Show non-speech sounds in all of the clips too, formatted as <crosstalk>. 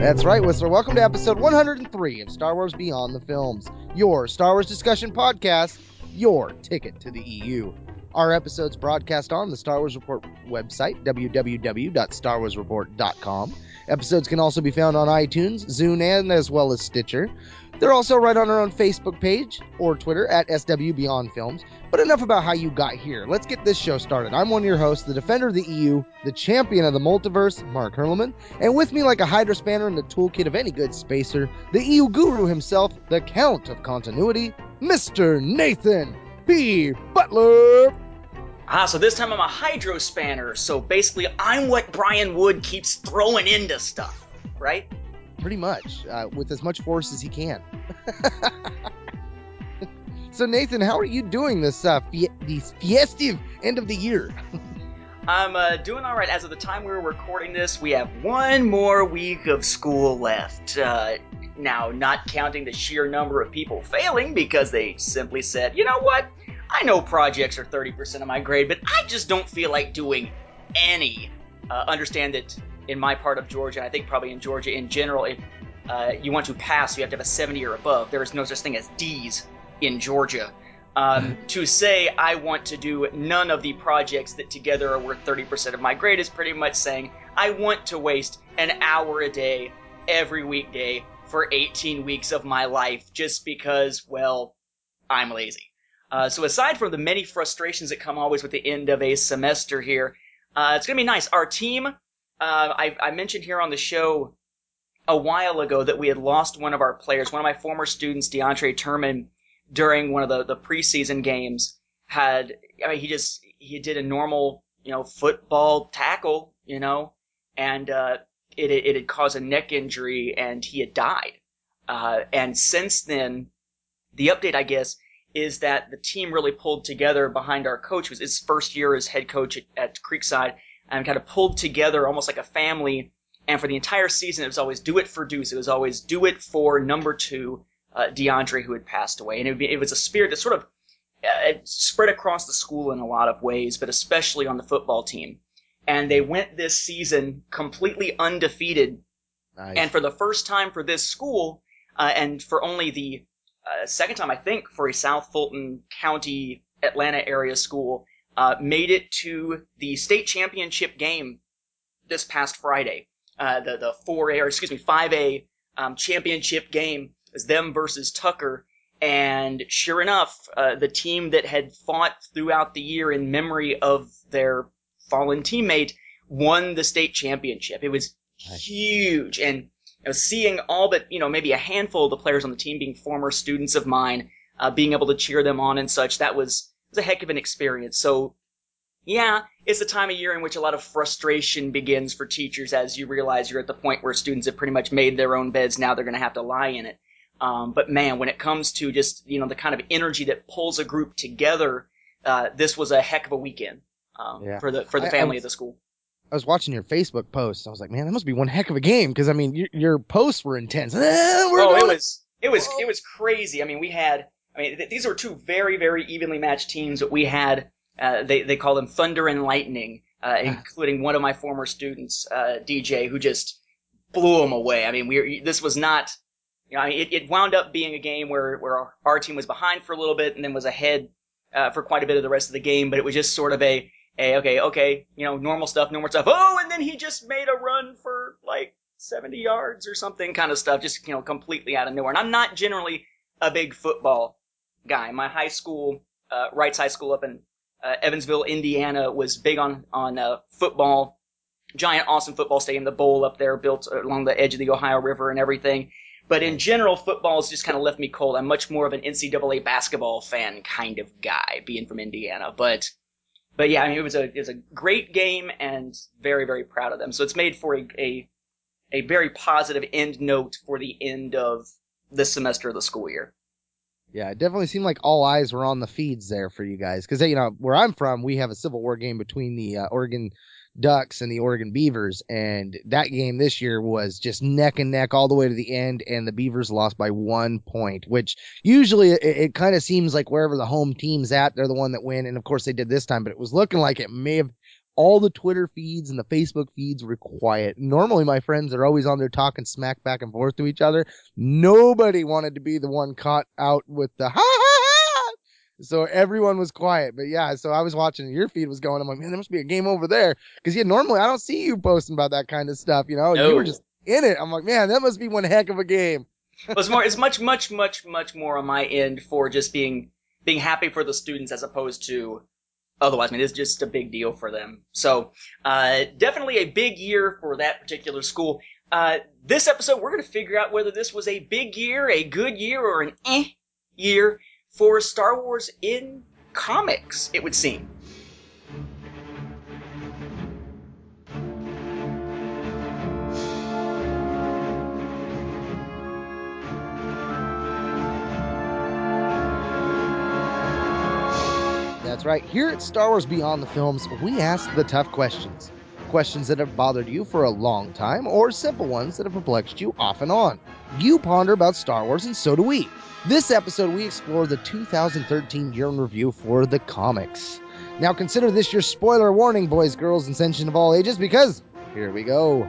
That's right, Whistler. Welcome to episode 103 of Star Wars Beyond the Films, your Star Wars discussion podcast, your ticket to the EU. Our episodes broadcast on the Star Wars Report website, www.starwarsreport.com. Episodes can also be found on iTunes, Zune, and as well as Stitcher. They're also right on our own Facebook page or Twitter at SW Beyond Films. But enough about how you got here. Let's get this show started. I'm one of your hosts, the defender of the EU, the champion of the multiverse, Mark Herleman, and with me, like a Hydro spanner in the toolkit of any good spacer, the EU guru himself, the Count of Continuity, Mr. Nathan P. Butler. Ah, so this time I'm a hydro spanner. So basically, I'm what Brian Wood keeps throwing into stuff, right? Pretty much, uh, with as much force as he can. <laughs> so Nathan, how are you doing this uh, festive end of the year? <laughs> I'm uh, doing all right. As of the time we were recording this, we have one more week of school left. Uh, now, not counting the sheer number of people failing because they simply said, you know what? I know projects are 30% of my grade, but I just don't feel like doing any. Uh, understand that in my part of Georgia, I think probably in Georgia in general, if uh, you want to pass, you have to have a 70 or above. There is no such thing as D's in Georgia. Um, to say I want to do none of the projects that together are worth 30% of my grade is pretty much saying I want to waste an hour a day every weekday for 18 weeks of my life just because, well, I'm lazy. Uh, so aside from the many frustrations that come always with the end of a semester here, uh, it's gonna be nice. Our team, uh, I, I mentioned here on the show a while ago that we had lost one of our players. One of my former students, DeAndre Turman, during one of the, the preseason games, had I mean he just he did a normal you know football tackle, you know, and uh, it it had caused a neck injury and he had died. Uh, and since then, the update I guess is that the team really pulled together behind our coach. It was his first year as head coach at, at Creekside, and kind of pulled together almost like a family. And for the entire season, it was always do it for Deuce. It was always do it for number two, uh, DeAndre, who had passed away. And it, be, it was a spirit that sort of uh, spread across the school in a lot of ways, but especially on the football team. And they went this season completely undefeated. Nice. And for the first time for this school, uh, and for only the uh, second time I think for a South Fulton County Atlanta area school, uh, made it to the state championship game this past Friday. Uh, the the four A or excuse me five A um, championship game is them versus Tucker, and sure enough, uh, the team that had fought throughout the year in memory of their fallen teammate won the state championship. It was huge, and you know, seeing all but you know maybe a handful of the players on the team being former students of mine, uh, being able to cheer them on and such, that was, was a heck of an experience. So, yeah, it's the time of year in which a lot of frustration begins for teachers as you realize you're at the point where students have pretty much made their own beds. Now they're going to have to lie in it. Um, but man, when it comes to just you know the kind of energy that pulls a group together, uh, this was a heck of a weekend um, Yeah. for the for the I- I family was- of the school. I was watching your Facebook posts. I was like, man, that must be one heck of a game because I mean, your, your posts were intense. <laughs> Ah, oh, it was it was Whoa. it was crazy. I mean, we had I mean th- these were two very very evenly matched teams that we had. Uh, they they call them Thunder and Lightning, uh, including one of my former students, uh, DJ, who just blew them away. I mean, we this was not. You know, I mean, it, it wound up being a game where where our, our team was behind for a little bit and then was ahead uh, for quite a bit of the rest of the game. But it was just sort of a, a okay, okay, you know, normal stuff, normal stuff. Oh, and then he just made a run for like 70 yards or something kind of stuff, just, you know, completely out of nowhere. And I'm not generally a big football guy. My high school, uh, Reitz High School up in uh, Evansville, Indiana, was big on, on uh, football. Giant, awesome football stadium, the bowl up there built along the edge of the Ohio River and everything. But in general, football has just kind of left me cold. I'm much more of an NCAA basketball fan kind of guy, being from Indiana. But but yeah, I mean, it was a it was a great game and very very proud of them. So it's made for a a, a very positive end note for the end of this semester of the school year. Yeah, it definitely seemed like all eyes were on the feeds there for you guys because you know where I'm from, we have a Civil War game between the uh, Oregon Ducks and the Oregon Beavers, and that game this year was just neck and neck all the way to the end, and the Beavers lost by one point. Which usually it, it kind of seems like wherever the home team's at, they're the one that win, and of course they did this time, but it was looking like it may have all the Twitter feeds and the Facebook feeds were quiet. Normally, my friends are always on there talking smack back and forth to each other. Nobody wanted to be the one caught out with the ha ha ha. So everyone was quiet. But yeah, so I was watching your feed was going. I'm like, man, there must be a game over there. Because yeah, normally I don't see you posting about that kind of stuff. You know, No. you were just in it. I'm like, man, that must be one heck of a game. it's more it's much much much much more on my end for just being being happy for the students as opposed to otherwise I mean it's just a big deal for them. So uh, definitely a big year for that particular school. Uh, this episode we're going to figure out whether this was a big year a good year or an eh year for Star Wars in comics it would seem right. Here at Star Wars Beyond the Films, we ask the tough questions. Questions that have bothered you for a long time, or simple ones that have perplexed you off and on. You ponder about Star Wars, and so do we. This episode, we explore the 2013 year in review for the comics. Now, consider this your spoiler warning, boys, girls, and sentient of all ages, because here we go.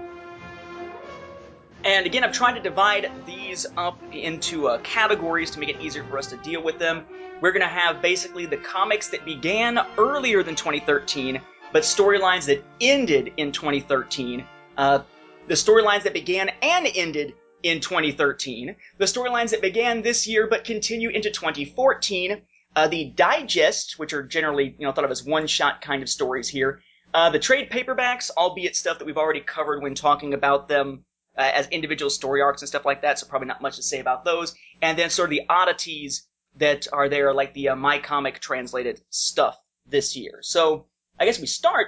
And again, I've tried to divide these up into uh, categories to make it easier for us to deal with them. We're going to have basically the comics that began earlier than 2013, but storylines that ended in 2013. Uh, the storylines that began and ended in 2013. The storylines that began this year but continue into 2014. Uh, the digests, which are generally you know thought of as one-shot kind of stories here. Uh, the trade paperbacks, albeit stuff that we've already covered when talking about them uh, as individual story arcs and stuff like that, so probably not much to say about those. And then sort of the oddities that are there, like the uh, My Comic translated stuff this year. So I guess we start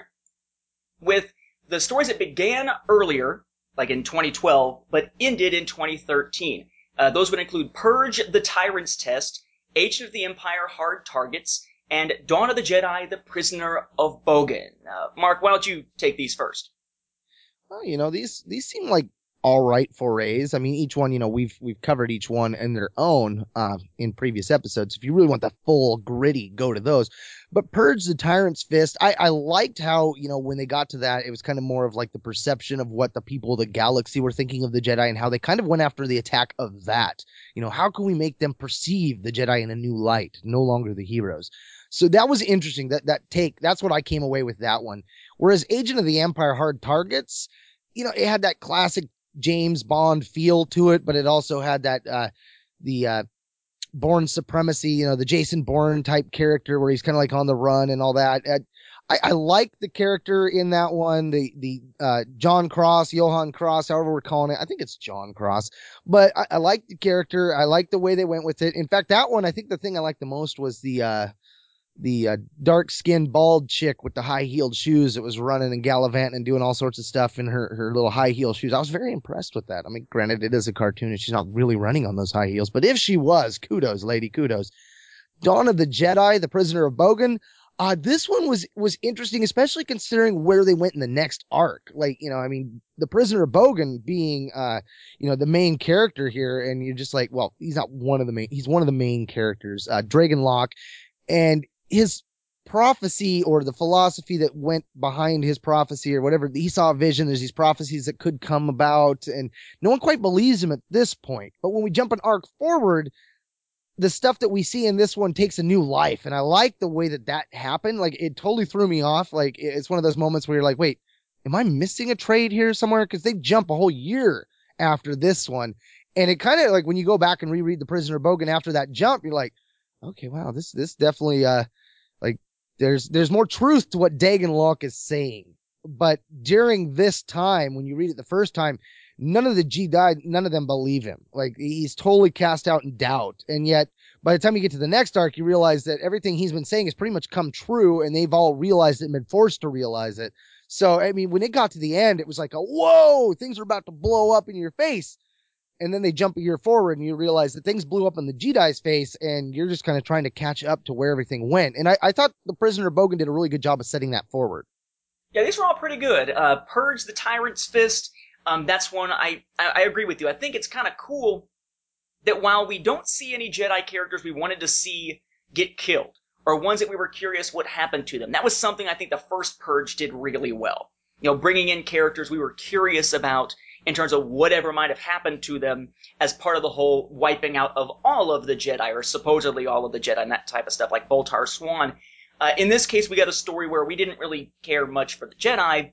with the stories that began earlier, like in 2012, but ended in 2013. Uh, those would include Purge the Tyrant's Fist, Agent of the Empire Hard Targets, and Dawn of the Jedi The Prisoner of Bogan. Uh, Mark, why don't you take these first? Well, you know, these these seem like all right forays. I mean, each one, you know, we've we've covered each one in their own uh, in previous episodes. If you really want the full gritty, go to those. But Purge the Tyrant's Fist, I, I liked how you know when they got to that, it was kind of more of like the perception of what the people of the galaxy were thinking of the Jedi and how they kind of went after the attack of that. You know, how can we make them perceive the Jedi in a new light, no longer the heroes? So that was interesting. That that take that's what I came away with that one. Whereas Agent of the Empire Hard Targets, you know, it had that classic James Bond feel to it, but it also had that uh the uh Bourne Supremacy, you know, the Jason Bourne type character where he's kind of like on the run and all that. I, I like the character in that one, the the uh, John Cross, Johan Cross, however we're calling it. I think it's John Cross, but I, I like the character. I like the way they went with it. In fact, that one, I think the thing I liked the most was the uh, the uh, dark skinned bald chick with the high heeled shoes that was running and gallivanting and doing all sorts of stuff in her, her little high heel shoes. I was very impressed with that. I mean, granted, it is a cartoon and she's not really running on those high heels, but if she was, kudos, lady, kudos. Dawn of the Jedi, The Prisoner of Bogan. Uh, this one was was interesting, especially considering where they went in the next arc. Like, you know, I mean, the Prisoner of Bogan being, uh, you know, the main character here, and you're just like, well, he's not one of the main. He's one of the main characters, uh, Dragonlock, and his prophecy or the philosophy that went behind his prophecy or whatever he saw a vision there's these prophecies that could come about and no one quite believes him at this point. But when we jump an arc forward the stuff that we see in this one takes a new life and i like the way that that happened. Like it totally threw me off. Like it's one of those moments where you're like wait am i missing a trade here somewhere? Because they jump a whole year after this one. And it kind of like when you go back and reread the prisoner bogan after that jump you're like okay wow this this definitely uh like there's there's more truth to what Daegen Lok is saying. But during this time, when you read it the first time, none of the Jedi, none of them believe him. Like he's totally cast out in doubt. And yet, by the time you get to the next arc, you realize that everything he's been saying has pretty much come true, and they've all realized it and been forced to realize it. So I mean, when it got to the end, it was like a whoa, things are about to blow up in your face. And then they jump a year forward and you realize that things blew up in the Jedi's face and you're just kind of trying to catch up to where everything went. And I, I thought the prisoner Bogan did a really good job of setting that forward. Yeah, these were all pretty good. Uh, Purge the Tyrant's Fist. Um, that's one I, I, I agree with you. I think it's kind of cool that while we don't see any Jedi characters we wanted to see get killed, or ones that we were curious what happened to them, that was something I think the first Purge did really well. You know, bringing in characters we were curious about in terms of whatever might have happened to them as part of the whole wiping out of all of the Jedi, or supposedly all of the Jedi, and that type of stuff, like Bultar Swan. Uh, in this case, we got a story where we didn't really care much for the Jedi.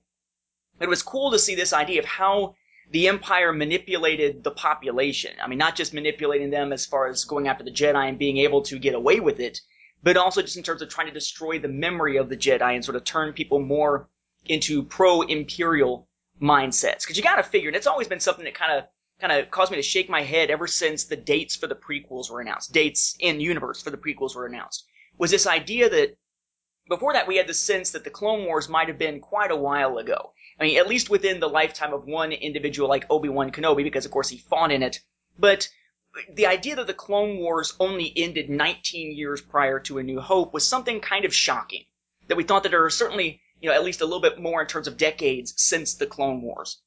It was cool to see this idea of how the Empire manipulated the population. I mean, not just manipulating them as far as going after the Jedi and being able to get away with it, but also just in terms of trying to destroy the memory of the Jedi and sort of turn people more into pro-imperial mindsets. Because you got to figure, and it's always been something that kind of kind of caused me to shake my head ever since the dates for the prequels were announced, dates in universe for the prequels were announced, was this idea that before that we had the sense that the Clone Wars might have been quite a while ago. I mean, at least within the lifetime of one individual like Obi-Wan Kenobi, because of course he fought in it. But the idea that the Clone Wars only ended 19 years prior to A New Hope was something kind of shocking. That we thought that there are certainly, you know, at least a little bit more in terms of decades since the Clone Wars.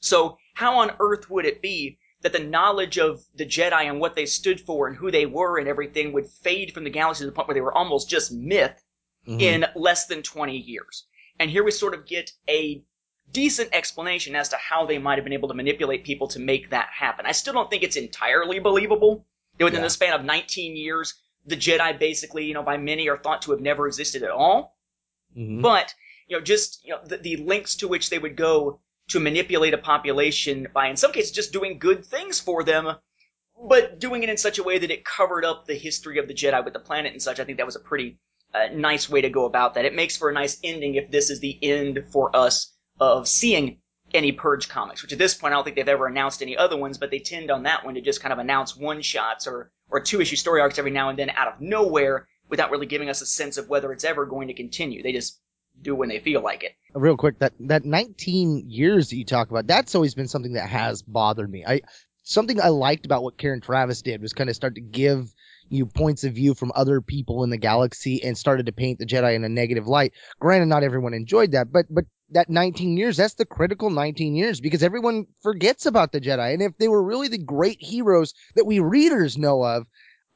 So how on earth would it be that the knowledge of the Jedi and what they stood for and who they were and everything would fade from the galaxy to the point where they were almost just myth Mhm. in less than 20 years? And here we sort of get a decent explanation as to how they might have been able to manipulate people to make that happen. I still don't think it's entirely believable that within Yeah. the span of 19 years, the Jedi basically, you know, by many are thought to have never existed at all. Mhm. But, you know, just, you know, the, the links to which they would go to manipulate a population by, in some cases, just doing good things for them, but doing it in such a way that it covered up the history of the Jedi with the planet and such. I think that was a pretty uh, nice way to go about that. It makes for a nice ending if this is the end for us of seeing any Purge comics, which at this point I don't think they've ever announced any other ones, but they tend on that one to just kind of announce one shots or, or two issue story arcs every now and then out of nowhere without really giving us a sense of whether it's ever going to continue. They just do when they feel like it. real quick that that 19 years that you talk about that's always been something that has bothered me i something i liked about what karen traviss did was kind of start to give you points of view from other people in the galaxy and started to paint the jedi in a negative light granted not everyone enjoyed that but but that 19 years that's the critical 19 years because everyone forgets about the jedi and if they were really the great heroes that we readers know of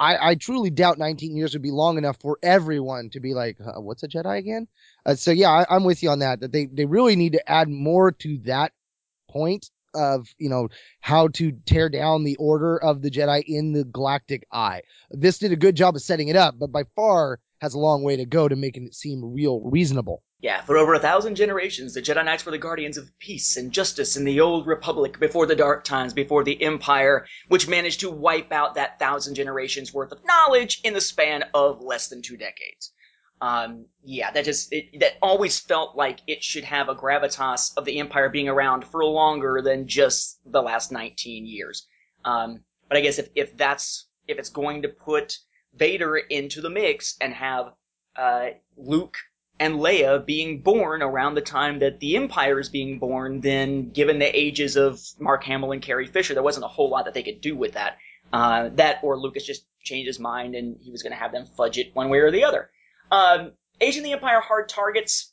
I, I truly doubt 19 years would be long enough for everyone to be like, what's a Jedi again? Uh, so yeah, I, I'm with you on that. That they they really need to add more to that point of you know how to tear down the order of the Jedi in the Galactic Eye. This did a good job of setting it up, but by far has a long way to go to making it seem real reasonable. Yeah, for over a thousand generations, the Jedi Knights were the guardians of peace and justice in the Old Republic before the Dark Times, before the Empire, which managed to wipe out that thousand generations worth of knowledge in the span of less than two decades. Um, yeah, that just, it, that always felt like it should have a gravitas of the Empire being around for longer than just the last 19 years. Um, but I guess if, if that's, if it's going to put Vader into the mix and have, uh, Luke and Leia being born around the time that the Empire is being born, then given the ages of Mark Hamill and Carrie Fisher, there wasn't a whole lot that they could do with that. Uh, that or Lucas just changed his mind and he was going to have them fudge it one way or the other. Um, Age of the Empire hard targets.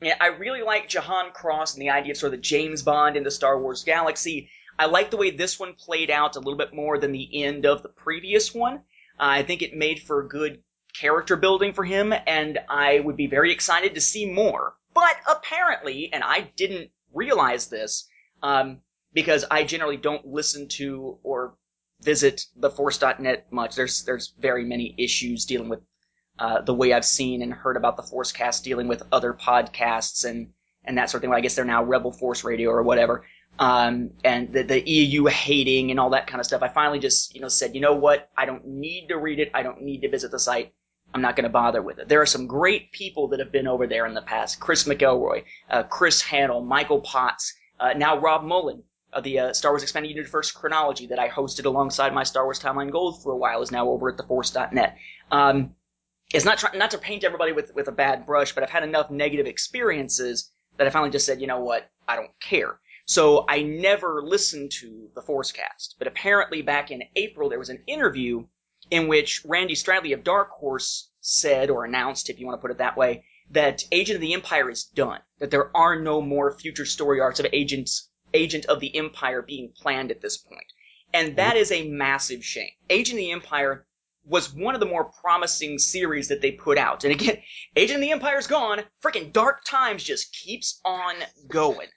Yeah, I really like Jahan Cross and the idea of sort of the James Bond in the Star Wars galaxy. I like the way this one played out a little bit more than the end of the previous one. Uh, I think it made for a good character building for him, and I would be very excited to see more. But apparently, and I didn't realize this, um, because I generally don't listen to or visit theforce.net much. There's there's very many issues dealing with uh, the way I've seen and heard about the Forcecast dealing with other podcasts and and that sort of thing. I guess they're now Rebel Force Radio or whatever. Um, and the, the EU hating and all that kind of stuff. I finally just, you know, said, you know what? I don't need to read it. I don't need to visit the site. I'm not going to bother with it. There are some great people that have been over there in the past. Chris McElroy, uh, Chris Hannell, Michael Potts, uh, now Rob Mullen of the uh, Star Wars Expanded Universe Chronology that I hosted alongside my Star Wars Timeline Gold for a while is now over at theforce.net. Um, it's not try- not to paint everybody with, with a bad brush, but I've had enough negative experiences that I finally just said, you know what, I don't care. So I never listened to the Forcecast. But apparently back in April there was an interview in which Randy Stradley of Dark Horse said or announced, if you want to put it that way, that Agent of the Empire is done. That there are no more future story arcs of agents Agent of the Empire being planned at this point. And that is a massive shame. Agent of the Empire was one of the more promising series that they put out. And again, <laughs> Agent of the Empire's gone. Freaking Dark Times just keeps on going.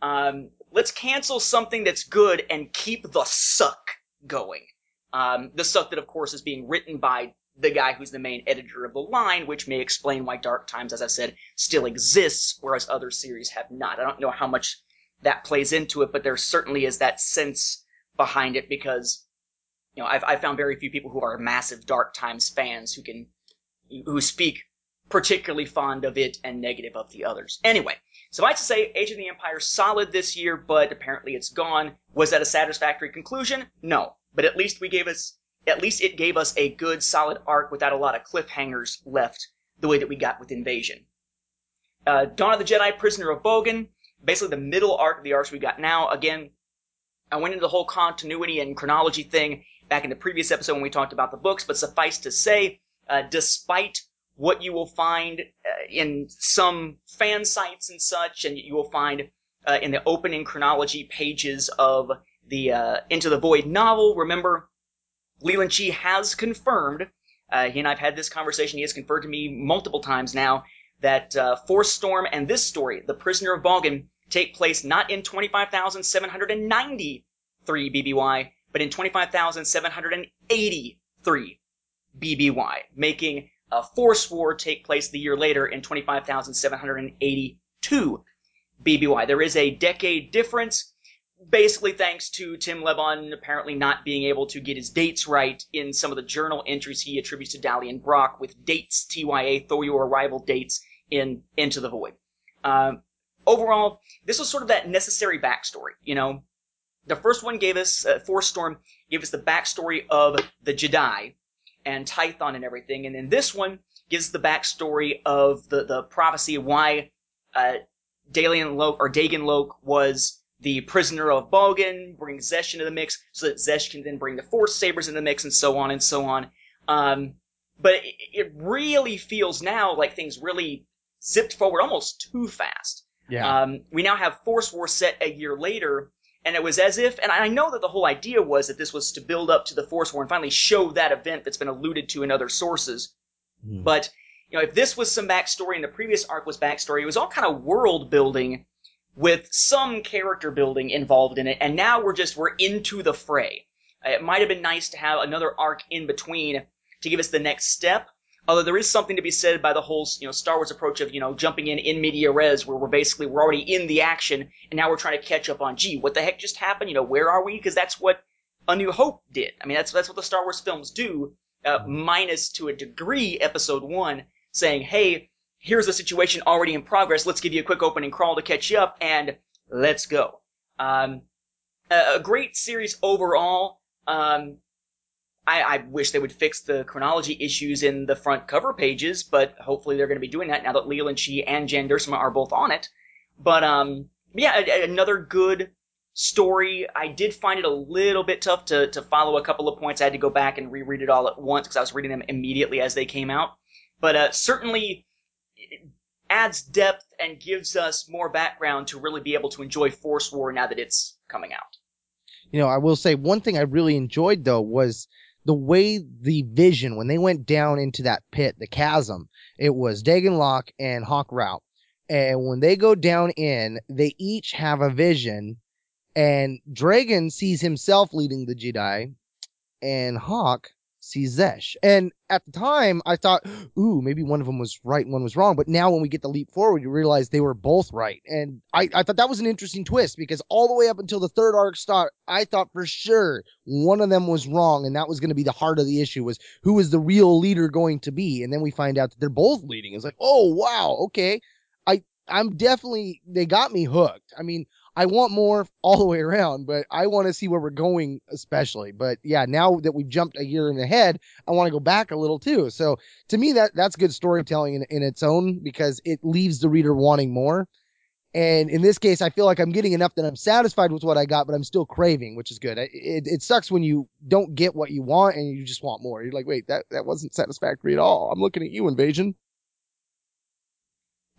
Um, let's cancel something that's good and keep the suck going. Um, the stuff that, of course, is being written by the guy who's the main editor of the line, which may explain why Dark Times, as I said, still exists, whereas other series have not. I don't know how much that plays into it, but there certainly is that sense behind it because, you know, I've, I've found very few people who are massive Dark Times fans who can, who speak particularly fond of it and negative of the others. Anyway, suffice to say, Age of the Empire solid this year, but apparently it's gone. Was that a satisfactory conclusion? No. But at least we gave us, at least it gave us a good solid arc without a lot of cliffhangers left the way that we got with Invasion. Uh, Dawn of the Jedi, Prisoner of Bogan, basically the middle arc of the arcs we got now. Again, I went into the whole continuity and chronology thing back in the previous episode when we talked about the books, but suffice to say, uh, despite what you will find uh, in some fan sites and such, and you will find uh, in the opening chronology pages of the uh, Into the Void novel. Remember, Leland Chee has confirmed, uh, he and I've had this conversation, he has confirmed to me multiple times now, that uh, Force Storm and this story, The Prisoner of Bogan, take place not in 25,793 BBY, but in 25,783 BBY, making a Force War take place the year later in 25,782 BBY. There is a decade difference, basically thanks to Tim Lebbon apparently not being able to get his dates right in some of the journal entries he attributes to Dalien Brock with dates, TYA, Tho Yor Arrival dates in Into the Void. Um, overall, this was sort of that necessary backstory, you know. The first one gave us, uh, Force Storm gave us the backstory of the Jedi and Tython and everything, and then this one gives the backstory of the, the prophecy why, uh, Dalian Loke, or Daegen Lok was the prisoner of Bogan, bring Xesh into the mix, so that Xesh can then bring the Force Sabers in the mix, and so on and so on. Um, but it, it really feels now like things really zipped forward almost too fast. Yeah. Um, we now have Force War set a year later, and it was as if, and I know that the whole idea was that this was to build up to the Force War and finally show that event that's been alluded to in other sources. Hmm. But, you know, if this was some backstory and the previous arc was backstory, it was all kind of world building with some character building involved in it, and now we're just, we're into the fray. Uh, It might have been nice to have another arc in between to give us the next step, Although there is something to be said by the whole, you know, Star Wars approach of, you know, jumping in in media res, where we're basically we're already in the action, and now we're trying to catch up on, gee, what the heck just happened? You know, where are we? Because that's what A New Hope did. I mean, that's that's what the Star Wars films do, uh, minus to a degree Episode One, saying, hey, here's a situation already in progress. Let's give you a quick opening crawl to catch you up, and let's go. Um, a, a great series overall. Um, I, I wish they would fix the chronology issues in the front cover pages, but hopefully they're going to be doing that now that Leland Chee and Jan Duursema are both on it. But um, yeah, a- a- another good story. I did find it a little bit tough to to follow a couple of points. I had to go back and reread it all at once because I was reading them immediately as they came out. But uh, certainly adds depth and gives us more background to really be able to enjoy Force War now that it's coming out. You know, I will say one thing I really enjoyed though was the way the vision when they went down into that pit, the chasm. It was Daegen Lok and Hawk Ryo, and when they go down in, they each have a vision, and Dragon sees himself leading the Jedi, and Hawk sees Xesh. And at the time, I thought, ooh, maybe one of them was right and one was wrong. But now when we get the leap forward, you realize they were both right. And I, I thought that was an interesting twist because all the way up until the third arc start, I thought for sure one of them was wrong. And that was going to be the heart of the issue was who is the real leader going to be? And then we find out that they're both leading. It's like, oh, wow. Okay. I, I'm definitely, they got me hooked. I mean, I want more <laughs> all the way around, but I want to see where we're going, especially. But yeah, now that we've jumped a year in ahead, I want to go back a little too. So to me, that that's good storytelling in, in its own because it leaves the reader wanting more. And in this case, I feel like I'm getting enough that I'm satisfied with what I got, but I'm still craving, which is good. It, it, it sucks when you don't get what you want and you just want more. You're like, wait, that, that wasn't satisfactory at all. I'm looking at you, Invasion.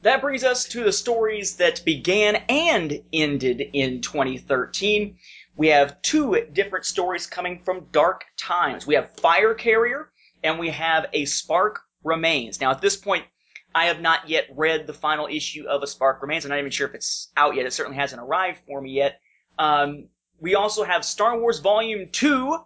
That brings us to the stories that began and ended in 2013. We have two different stories coming from Dark Times. We have Fire Carrier and we have A Spark Remains. Now, at this point, I have not yet read the final issue of A Spark Remains. I'm not even sure if it's out yet. It certainly hasn't arrived for me yet. Um, we also have Star Wars Volume 2,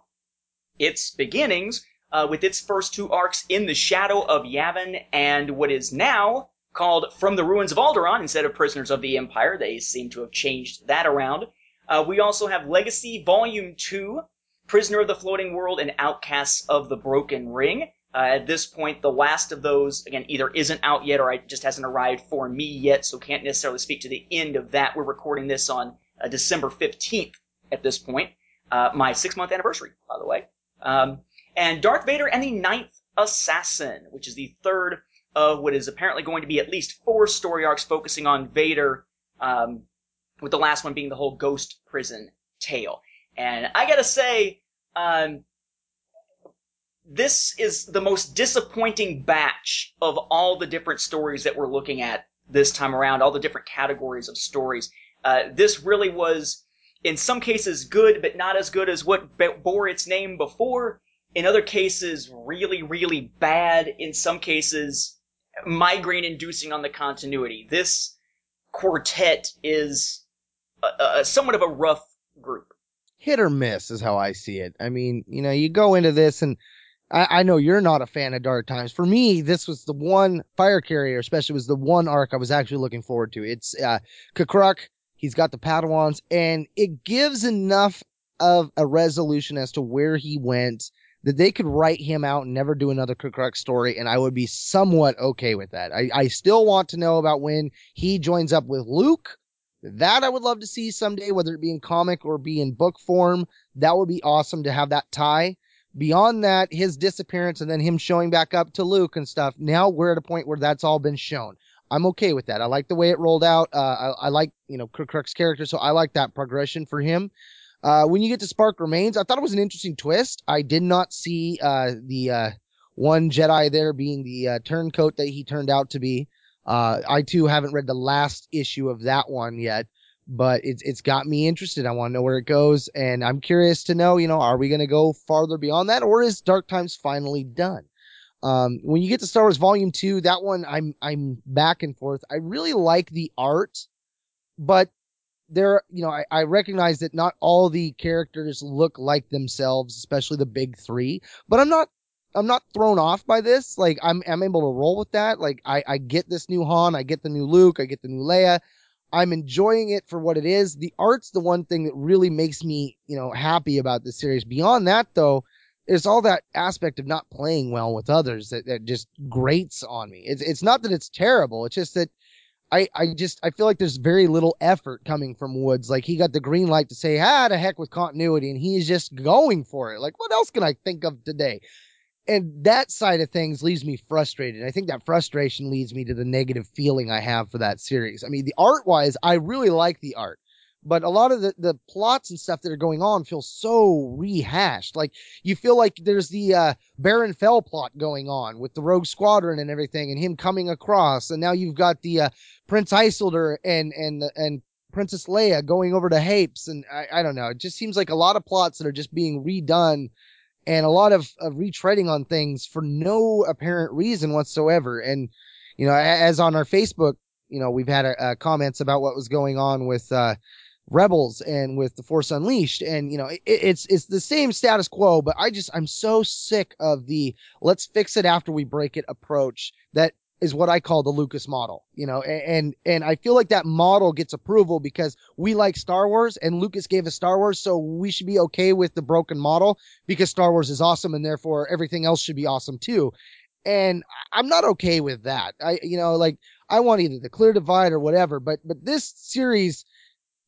its beginnings, uh, with its first two arcs in the shadow of Yavin and what is now called From the Ruins of Alderaan instead of Prisoners of the Empire. They seem to have changed that around. Uh, we also have Legacy Volume 2, Prisoner of the Floating World and Outcasts of the Broken Ring. Uh, at this point, the last of those, again, either isn't out yet or it just hasn't arrived for me yet, so can't necessarily speak to the end of that. We're recording this on uh, December 15th at this point. Uh, my six month anniversary, by the way. Um, and Darth Vader and the Ninth Assassin, which is the third of what is apparently going to be at least four story arcs focusing on Vader, um, with the last one being the whole ghost prison tale. And I gotta say, um, this is the most disappointing batch of all the different stories that we're looking at this time around, all the different categories of stories. Uh, this really was, in some cases, good, but not as good as what bore its name before. In other cases, really, really bad. In some cases, migraine inducing on the continuity. This quartet is a, a, somewhat of a rough group. Hit or miss is how I see it. I mean, you know, you go into this and I, I know you're not a fan of Dark Times. For me, this was the one Fire Carrier, especially was the one arc I was actually looking forward to. It's uh, K'Kruhk. He's got the Padawans, and it gives enough of a resolution as to where he went that they could write him out and never do another K'Kruhk story, and I would be somewhat okay with that. I, I still want to know about when he joins up with Luke. That I would love to see someday, whether it be in comic or be in book form. That would be awesome to have that tie. Beyond that, his disappearance and then him showing back up to Luke and stuff. Now we're at a point where that's all been shown. I'm okay with that. I like the way it rolled out. Uh, I, I, like, you know, K'Kruhk's character, so I like that progression for him. Uh, when you get to Spark Remains, I thought it was an interesting twist. I did not see, uh, the, uh, one Jedi there being the, uh, turncoat that he turned out to be. Uh, I too haven't read the last issue of that one yet but it's it's got me interested. I want to know where it goes, and I'm curious to know, you know, are we going to go farther beyond that, or is Dark Times finally done? Um, when you get to Star Wars Volume Two, that one I'm I'm back and forth. I really like the art, but there, you know, I, I recognize that not all the characters look like themselves, especially the big three. But I'm not I'm not thrown off by this. Like I'm I'm able to roll with that. Like I I get this new Han, I get the new Luke, I get the new Leia. I'm enjoying it for what it is. The art's the one thing that really makes me, you know, happy about the series. Beyond that, though, there's all that aspect of not playing well with others that, that just grates on me. It's, it's not that it's terrible. It's just that I, I just, I feel like there's very little effort coming from Woods. Like he got the green light to say, ah, the heck with continuity. And he is just going for it. Like, what else can I think of today? and that side of things leaves me frustrated. I think that frustration leads me to the negative feeling I have for that series. I mean, the art wise, I really like the art, but a lot of the, the plots and stuff that are going on feel so rehashed. Like you feel like there's the, uh, Baron Fel plot going on with the Rogue Squadron and everything and him coming across. And now you've got the, uh, Prince Isolder and, and, and Princess Leia going over to Hapes. And I, I don't know. It just seems like a lot of plots that are just being redone and a lot of, of retreading on things for no apparent reason whatsoever. And, you know, as on our Facebook, you know, we've had a, a comments about what was going on with, uh, Rebels and with the Force Unleashed. And, you know, it, it's, it's the same status quo, but I just, I'm so sick of the let's fix it after we break it approach that is what I call the Lucas model, you know, and, and I feel like that model gets approval because we like Star Wars and Lucas gave us Star Wars. So we should be okay with the broken model because Star Wars is awesome and therefore everything else should be awesome too. And I'm not okay with that. I, you know, like I want either the clear divide or whatever, but, but this series,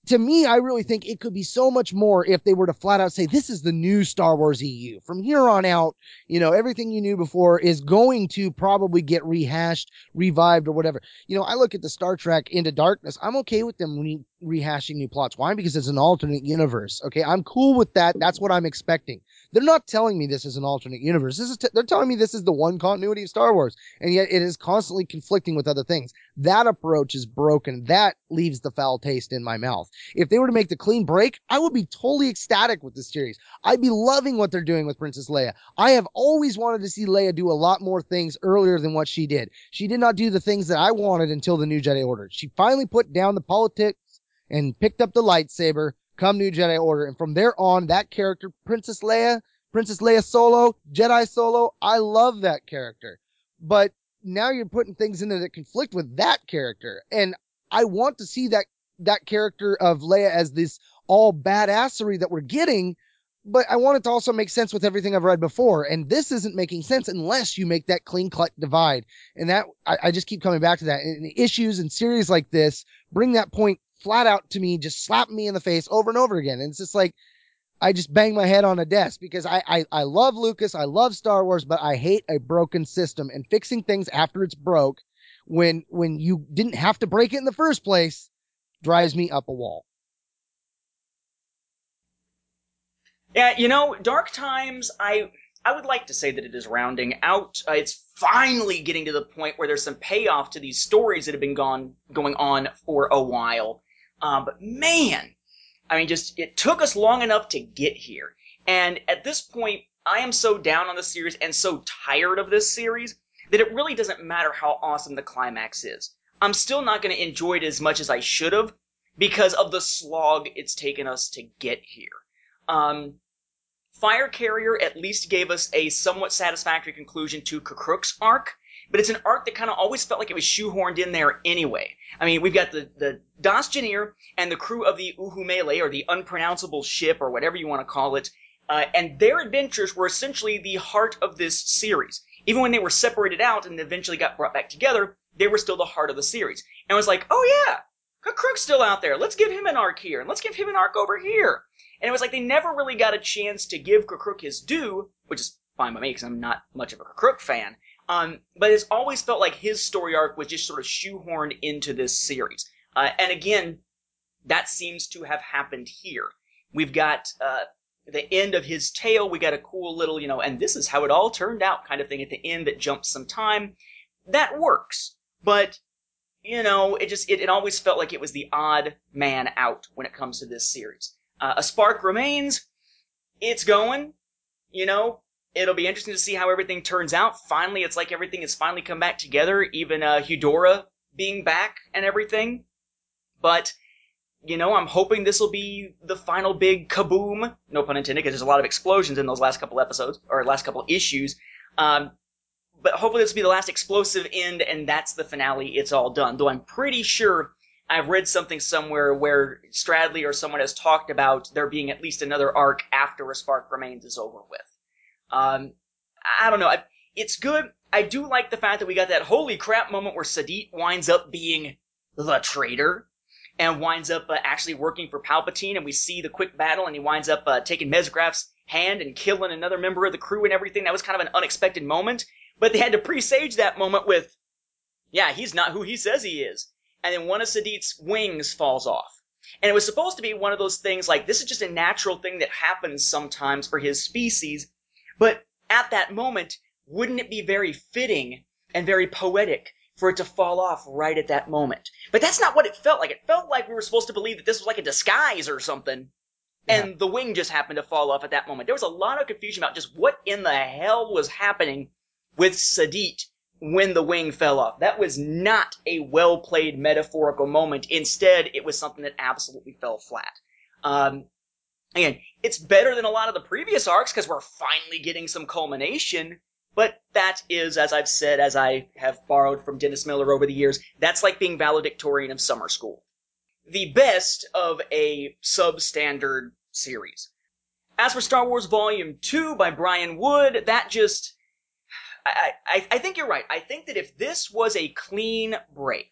to me, I really think it could be so much more if they were to flat out say, this is the new Star Wars EU. From here on out, you know, everything you knew before is going to probably get rehashed, revived, or whatever. You know, I look at the Star Trek Into Darkness. I'm okay with them re- rehashing new plots. Why? Because it's an alternate universe. Okay. I'm cool with that. That's what I'm expecting. They're not telling me this is an alternate universe. This is, t- they're telling me this is the one continuity of Star Wars. And yet it is constantly conflicting with other things. That approach is broken. That leaves the foul taste in my mouth. If they were to make the clean break, I would be totally ecstatic with this series. I'd be loving what they're doing with Princess Leia. I have always wanted to see Leia do a lot more things earlier than what she did. She did not do the things that I wanted until the New Jedi Order. She finally put down the politics and picked up the lightsaber come New Jedi Order. And from there on, that character, Princess Leia, Princess Leia Solo, Jedi Solo, I love that character. But now you're putting things in there that conflict with that character. And I want to see that that character of Leia as this all badassery that we're getting, but I want it to also make sense with everything I've read before. And this isn't making sense unless you make that clean cut divide. And that I, I just keep coming back to that. And issues and series like this bring that point flat out to me, just slap me in the face over and over again. And it's just like I just bang my head on a desk because I, I I love Lucas, I love Star Wars, but I hate a broken system and fixing things after it's broke when when you didn't have to break it in the first place drives me up a wall. Yeah, you know, Dark Times, I I would like to say that it is rounding out. Uh, it's finally getting to the point where there's some payoff to these stories that have been gone going on for a while. Um, but man, I mean, just it took us long enough to get here, and at this point, I am so down on the series and so tired of this series that it really doesn't matter how awesome the climax is. I'm still not going to enjoy it as much as I should have because of the slog it's taken us to get here. Um, Fire Carrier at least gave us a somewhat satisfactory conclusion to K'Kruhk's arc, but it's an arc that kind of always felt like it was shoehorned in there anyway. I mean, we've got the, the Jennir and the crew of the Uhumele, or the unpronounceable ship, or whatever you want to call it, uh, and their adventures were essentially the heart of this series. Even when they were separated out and eventually got brought back together, they were still the heart of the series. And it was like, oh yeah, K'Kruhk's still out there. Let's give him an arc here, and let's give him an arc over here. And it was like they never really got a chance to give K'Kruhk his due, which is fine by me because I'm not much of a K'Kruhk fan. Um, but it's always felt like his story arc was just sort of shoehorned into this series. Uh, and again, that seems to have happened here. We've got uh, the end of his tale. We got a cool little, you know, and this is how it all turned out kind of thing at the end that jumps some time. That works. But you know, it just it, it always felt like it was the odd man out when it comes to this series. Uh, a spark remains. It's going. You know, it'll be interesting to see how everything turns out. Finally, it's like everything has finally come back together. Even uh, Eudora being back and everything. But you know, I'm hoping this will be the final big kaboom. No pun intended, because there's a lot of explosions in those last couple episodes or last couple issues. Um, but hopefully this will be the last explosive end and that's the finale. It's all done. Though I'm pretty sure I've read something somewhere where Stradley or someone has talked about there being at least another arc after A Spark Remains is over with. Um, I don't know. I, it's good. I do like the fact that we got that holy crap moment where Sadit winds up being the traitor and winds up uh, actually working for Palpatine, and we see the quick battle, and he winds up uh, taking Mezgraf's hand and killing another member of the crew and everything. That was kind of an unexpected moment, but they had to presage that moment with, yeah, he's not who he says he is. And then one of Sadit's wings falls off. And it was supposed to be one of those things like this is just a natural thing that happens sometimes for his species. But at that moment, wouldn't it be very fitting and very poetic for it to fall off right at that moment? But that's not what it felt like. It felt like we were supposed to believe that this was like a disguise or something. And the wing just happened to fall off at that moment. There was a lot of confusion about just what in the hell was happening with Sadit when the wing fell off. That was not a well played metaphorical moment. Instead, it was something that absolutely fell flat. Um, again, it's better than a lot of the previous arcs because we're finally getting some culmination. But that is, as I've said, as I have borrowed from Dennis Miller over the years, that's like being valedictorian of summer school. The best of a substandard series. As for Star Wars Volume 2 by Brian Wood, that just, I, I, I think you're right. I think that if this was a clean break,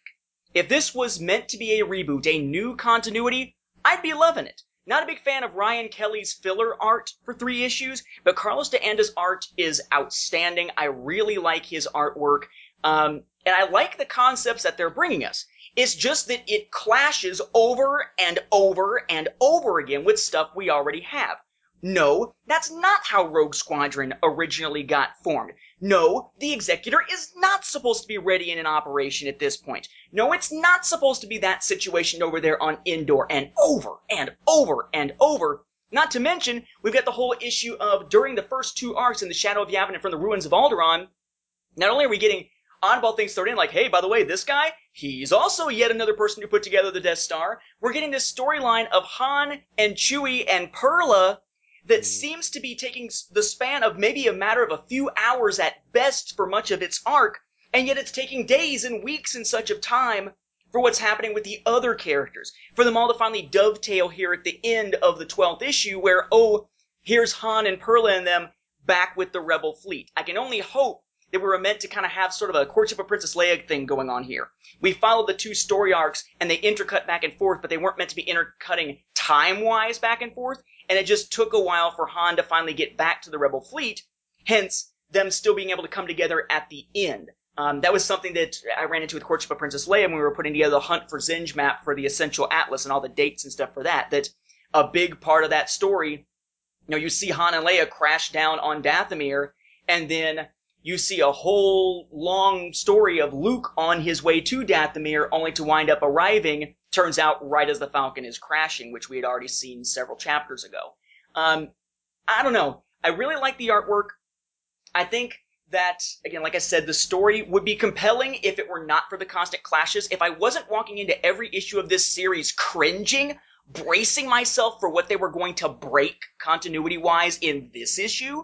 if this was meant to be a reboot, a new continuity, I'd be loving it. Not a big fan of Ryan Kelly's filler art for three issues, but Carlos D'Anda's art is outstanding. I really like his artwork. Um, and I like the concepts that they're bringing us. It's just that it clashes over and over and over again with stuff we already have. No, that's not how Rogue Squadron originally got formed. No, the Executor is not supposed to be ready and in operation at this point. No, it's not supposed to be that situation over there on Endor and over and over and over. Not to mention, we've got the whole issue of during the first two arcs in the Shadow of Yavin and from the Ruins of Alderaan, not only are we getting oddball things thrown in, like, hey, by the way, this guy, he's also yet another person who put together the Death Star. We're getting this storyline of Han and Chewie and Perla that seems to be taking the span of maybe a matter of a few hours at best for much of its arc, and yet it's taking days and weeks and such of time for what's happening with the other characters. For them all to finally dovetail here at the end of the 12th issue where, oh, here's Han and Perla and them back with the Rebel fleet. I can only hope that we were meant to kind of have sort of a courtship of Princess Leia thing going on here. We followed the two story arcs and they intercut back and forth, but they weren't meant to be intercutting time wise back and forth. And it just took a while for Han to finally get back to the Rebel fleet. Hence, them still being able to come together at the end. Um, that was something that I ran into with Courtship of Princess Leia when we were putting together the Hunt for Zsinj map for the Essential Atlas and all the dates and stuff for that. That a big part of that story, you know, you see Han and Leia crash down on Dathomir, and then you see a whole long story of Luke on his way to Dathomir, only to wind up arriving, turns out, right as the Falcon is crashing, which we had already seen several chapters ago. Um, I don't know. I really like the artwork. I think that, again, like I said, the story would be compelling if it were not for the constant clashes. If I wasn't walking into every issue of this series cringing, bracing myself for what they were going to break continuity wise in this issue,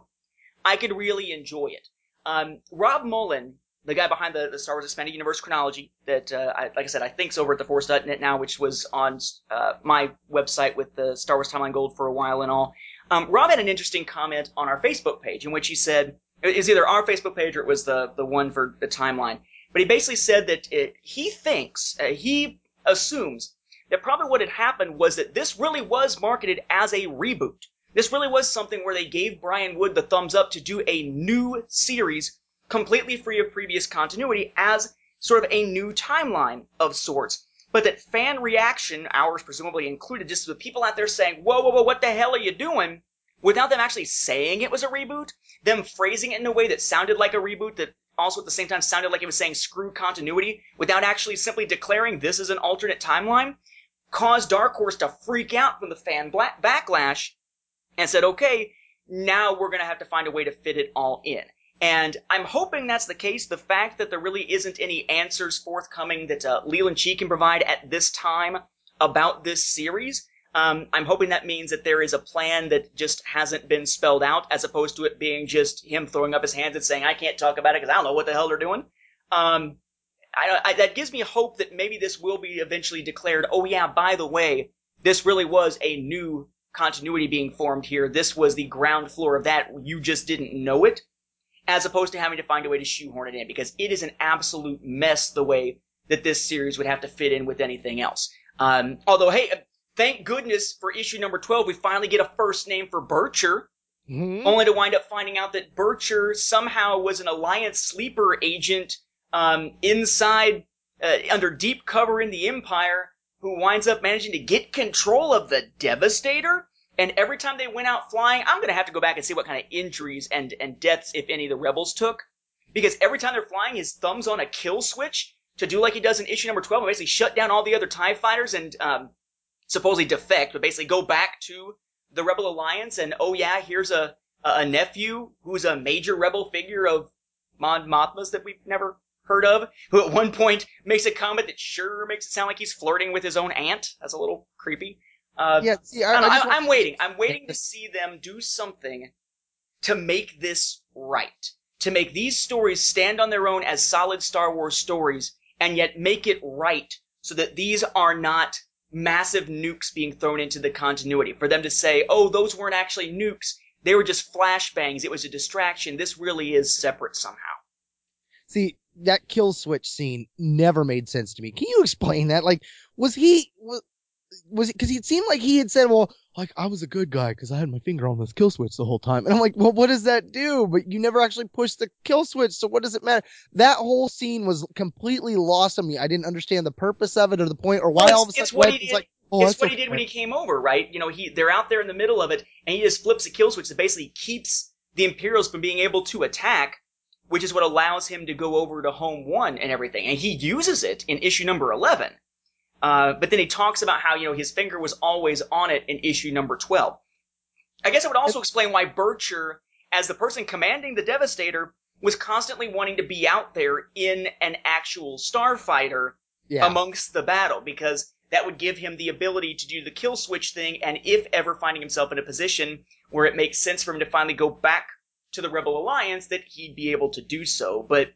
I could really enjoy it. Um, Rob Mullen, the guy behind the, the Star Wars Expanded Universe chronology, that uh, I, like I said, I think's over at the Force.net now, which was on uh, my website with the Star Wars Timeline Gold for a while and all. Um, Rob had an interesting comment on our Facebook page in which he said it was either our Facebook page or it was the the one for the timeline. But he basically said that it, he thinks uh, he assumes that probably what had happened was that this really was marketed as a reboot. This really was something where they gave Brian Wood the thumbs up to do a new series completely free of previous continuity as sort of a new timeline of sorts. But that fan reaction, ours presumably included, just the people out there saying, whoa, whoa, whoa, what the hell are you doing? Without them actually saying it was a reboot, them phrasing it in a way that sounded like a reboot that also at the same time sounded like it was saying screw continuity without actually simply declaring this is an alternate timeline, caused Dark Horse to freak out from the fan backlash and said, okay, now we're going to have to find a way to fit it all in. And I'm hoping that's the case. The fact that there really isn't any answers forthcoming that uh, Leland Chee can provide at this time about this series, um, I'm hoping that means that there is a plan that just hasn't been spelled out, as opposed to it being just him throwing up his hands and saying, "I can't talk about it because I don't know what the hell they're doing." Um, I, I, that gives me hope that maybe this will be eventually declared. Oh yeah, by the way, this really was a new continuity being formed here. This was the ground floor of that. You just didn't know it as opposed to having to find a way to shoehorn it in because it is an absolute mess the way that this series would have to fit in with anything else. Um, although, hey, thank goodness for issue number 12, we finally get a first name for Bircher, Mhm. only to wind up finding out that Bircher somehow was an Alliance sleeper agent um, inside, uh, under deep cover in the Empire, who winds up managing to get control of the Devastator. And every time they went out flying, I'm going to have to go back and see what kind of injuries and, and deaths, if any, the rebels took. Because every time they're flying, his thumb's on a kill switch to do like he does in issue number 12 and basically shut down all the other TIE fighters and um, supposedly defect, but basically go back to the Rebel Alliance and, oh yeah, here's a, a nephew who's a major rebel figure of Mon Mothma's that we've never heard of, who at one point makes a comment that sure makes it sound like he's flirting with his own aunt. That's a little creepy. Uh, Yeah, see, I, I I'm waiting. I'm waiting to <laughs> see them do something to make this right. To make these stories stand on their own as solid Star Wars stories, and yet make it right so that these are not massive nukes being thrown into the continuity. For them to say, oh, those weren't actually nukes, they were just flashbangs, it was a distraction. This really is separate somehow. See, that kill switch scene never made sense to me. Can you explain that? Like, was he was, was it because it seemed like he had said, well, like I was a good guy because I had my finger on this kill switch the whole time. And I'm like, well, what does that do? But you never actually pushed the kill switch, so what does it matter? That whole scene was completely lost on me. I didn't understand the purpose of it or the point or why Well, all of a sudden it's what Wedge he was did- like, oh, it's what he did when he came over, right? You know, he they're out there in the middle of it, and he just flips a kill switch that basically keeps the Imperials from being able to attack, which is what allows him to go over to Home One and everything. And he uses it in issue number eleven. Uh, but then he talks about how you know his finger was always on it in issue number twelve. I guess it would also explain why Bircher, as the person commanding the Devastator, was constantly wanting to be out there in an actual starfighter Yeah. amongst the battle because that would give him the ability to do the kill switch thing and if ever finding himself in a position where it makes sense for him to finally go back to the rebel alliance that he'd be able to do so but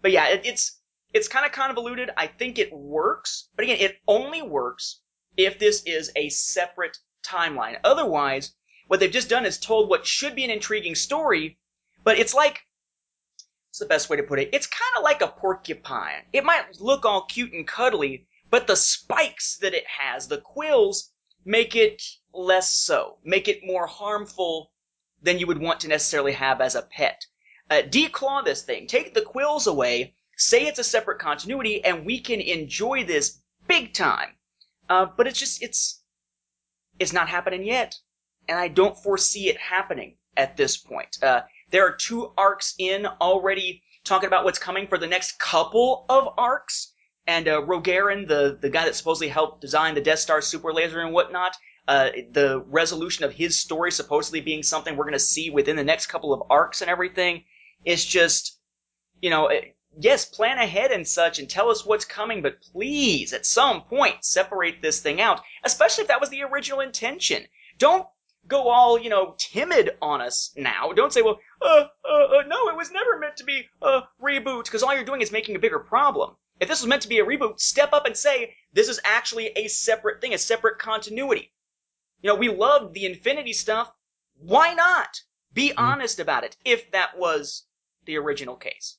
but yeah it, it's it's kind of convoluted i think it works but again it only works if this is a separate timeline otherwise what they've just done is told what should be an intriguing story but it's like What's the best way to put it? It's kind of like a porcupine. It might look all cute and cuddly, but the spikes that it has, the quills, make it less so, make it more harmful than you would want to necessarily have as a pet. Uh, declaw this thing, take the quills away, say it's a separate continuity, and we can enjoy this big time. Uh, but it's just, it's, it's not happening yet. And I don't foresee it happening at this point. Uh, there are two arcs in already talking about what's coming for the next couple of arcs. And uh, Rogarin, the, the guy that supposedly helped design the Death Star super laser and whatnot, uh, the resolution of his story supposedly being something we're going to see within the next couple of arcs and everything. It's just, you know, it, yes, plan ahead and such and tell us what's coming, but please, at some point, separate this thing out, especially if that was the original intention. Don't go all, you know, timid on us now. Don't say, well, uh, uh, uh no, it was never meant to be a reboot, because all you're doing is making a bigger problem. If this was meant to be a reboot, step up and say, this is actually a separate thing, a separate continuity. You know, we loved the Infinity stuff. Why not? Be honest about it, if that was the original case.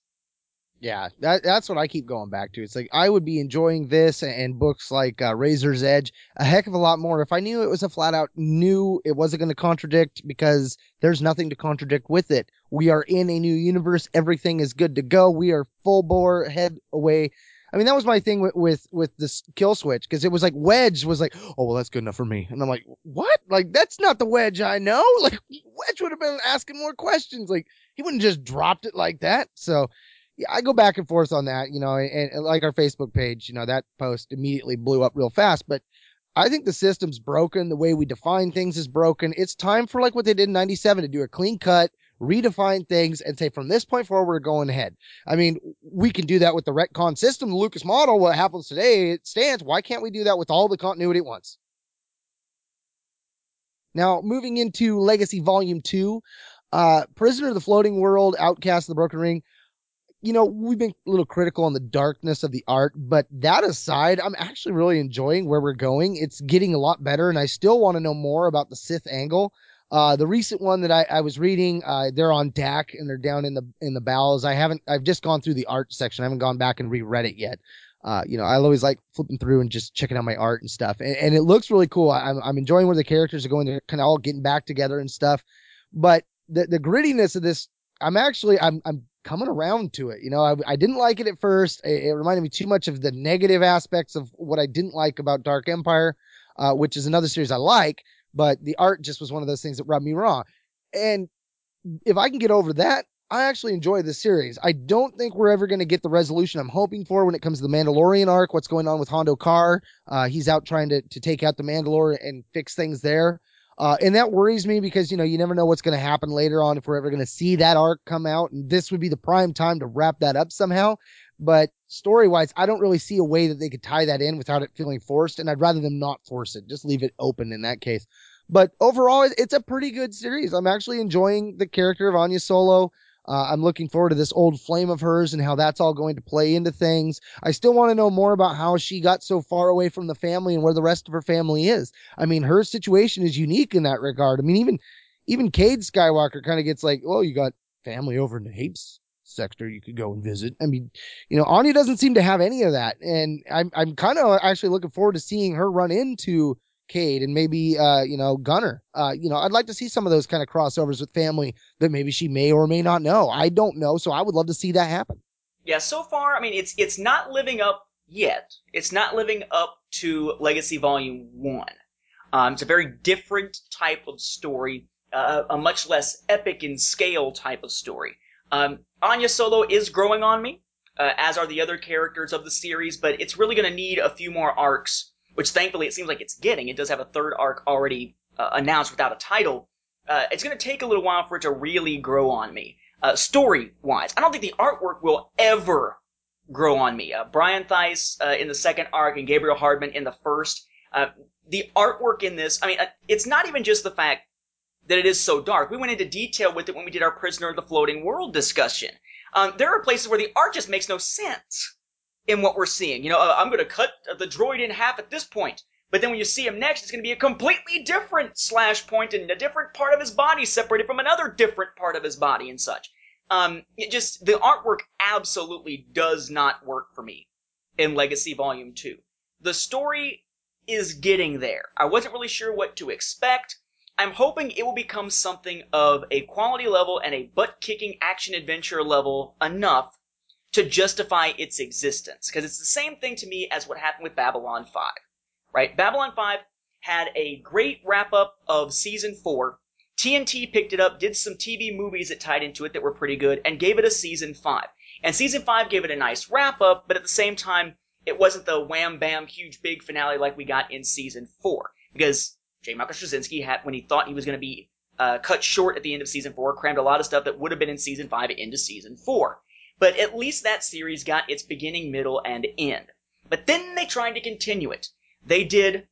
Yeah, that that's what I keep going back to. It's like I would be enjoying this and, books like uh, Razor's Edge a heck of a lot more if I knew it was a flat out new. it wasn't going to contradict because there's nothing to contradict with it. We are in a new universe. Everything is good to go. We are full bore head away. I mean, that was my thing with with, with this kill switch because it was like Wedge was like, oh well, that's good enough for me, and I'm like, what? Like that's not the Wedge I know. <laughs> Like Wedge would have been asking more questions. Like he wouldn't just dropped it like that. So I go back and forth on that, you know, and, and like our Facebook page, you know, that post immediately blew up real fast. But I think the system's broken. The way we define things is broken. It's time for like what they did in 97 to do a clean cut, redefine things and say from this point forward, we're going ahead. I mean, we can do that with the retcon system, the Lucas model. What happens today, it stands. Why can't we do that with all the continuity at once? Now, moving into Legacy Volume 2, uh, Prisoner of the Floating World, Outcast of the Broken Ring you know, we've been a little critical on the darkness of the art, but that aside, I'm actually really enjoying where we're going. It's getting a lot better, and I still want to know more about the Sith angle. Uh, the recent one that I, I was reading, uh, they're on DAC and they're down in the in the bowels. I haven't, I've just gone through the art section. I haven't gone back and reread it yet. Uh, you know, I always like flipping through and just checking out my art and stuff, and, and it looks really cool. I'm I'm enjoying where the characters are going. They're kind of all getting back together and stuff, but the the grittiness of this, I'm actually I'm I'm coming around to it. You know, I, I didn't like it at first. It, it, reminded me too much of the negative aspects of what I didn't like about Dark Empire, uh, which is another series I like, but the art just was one of those things that rubbed me wrong. And if I can get over that, I actually enjoy this series. I don't think we're ever going to get the resolution I'm hoping for when it comes to the Mandalorian arc. What's going on with Hondo Carr? Uh, he's out trying to, to take out the Mandalore and fix things there. Uh, and that worries me because, you know, you never know what's going to happen later on if we're ever going to see that arc come out. And this would be the prime time to wrap that up somehow. But story wise, I don't really see a way that they could tie that in without it feeling forced. And I'd rather them not force it, just leave it open in that case. But overall, it's a pretty good series. I'm actually enjoying the character of Ania Solo. Uh, I'm looking forward to this old flame of hers and how that's all going to play into things. I still want to know more about how she got so far away from the family and where the rest of her family is. I mean, her situation is unique in that regard. I mean, even even Cade Skywalker kind of gets like, "Oh, you got family over in the Apes sector you could go and visit. I mean, you know, Ania doesn't seem to have any of that, and I'm I'm kind of actually looking forward to seeing her run into Cade and maybe uh you know Gunner. Uh, you know, I'd like to see some of those kind of crossovers with family that maybe she may or may not know. I don't know, so I would love to see that happen. Yeah, so far, I mean, it's it's not living up yet. It's not living up to Legacy Volume One. Um, it's a very different type of story, uh, a much less epic in scale type of story. Um, Ania Solo is growing on me, uh, as are the other characters of the series, but it's really going to need a few more arcs, which thankfully it seems like it's getting. It does have a third arc already uh, announced without a title. Uh, it's going to take a little while for it to really grow on me, uh, story wise. I don't think the artwork will ever grow on me. Uh, Brian Thies uh, in the second arc and Gabriel Hardman in the first. Uh, the artwork in this, I mean, it's not even just the fact that it is so dark. We went into detail with it when we did our Prisoner of the Floating World discussion. Um, there are places where the art just makes no sense in what we're seeing. You know, uh, I'm going to cut the droid in half at this point, but then when you see him next, it's going to be a completely different slash point and a different part of his body separated from another different part of his body and such. Um, it just the artwork absolutely does not work for me in Legacy Volume Two. The story is getting there. I wasn't really sure what to expect. I'm hoping it will become something of a quality level and a butt kicking action adventure level enough to justify its existence. Because it's the same thing to me as what happened with Babylon 5. Right? Babylon 5 had a great wrap up of season 4 TNT picked it up, did some TV movies that tied into it that were pretty good, and gave it a season five. And season five gave it a nice wrap up, but at the same time, it wasn't the wham bam huge big finale like we got in season four. Because J. Michael Straczynski had, when he thought he was going to be uh, cut short at the end of season four, crammed a lot of stuff that would have been in season five into season four. But at least that series got its beginning, middle, and end. But then they tried to continue it. They did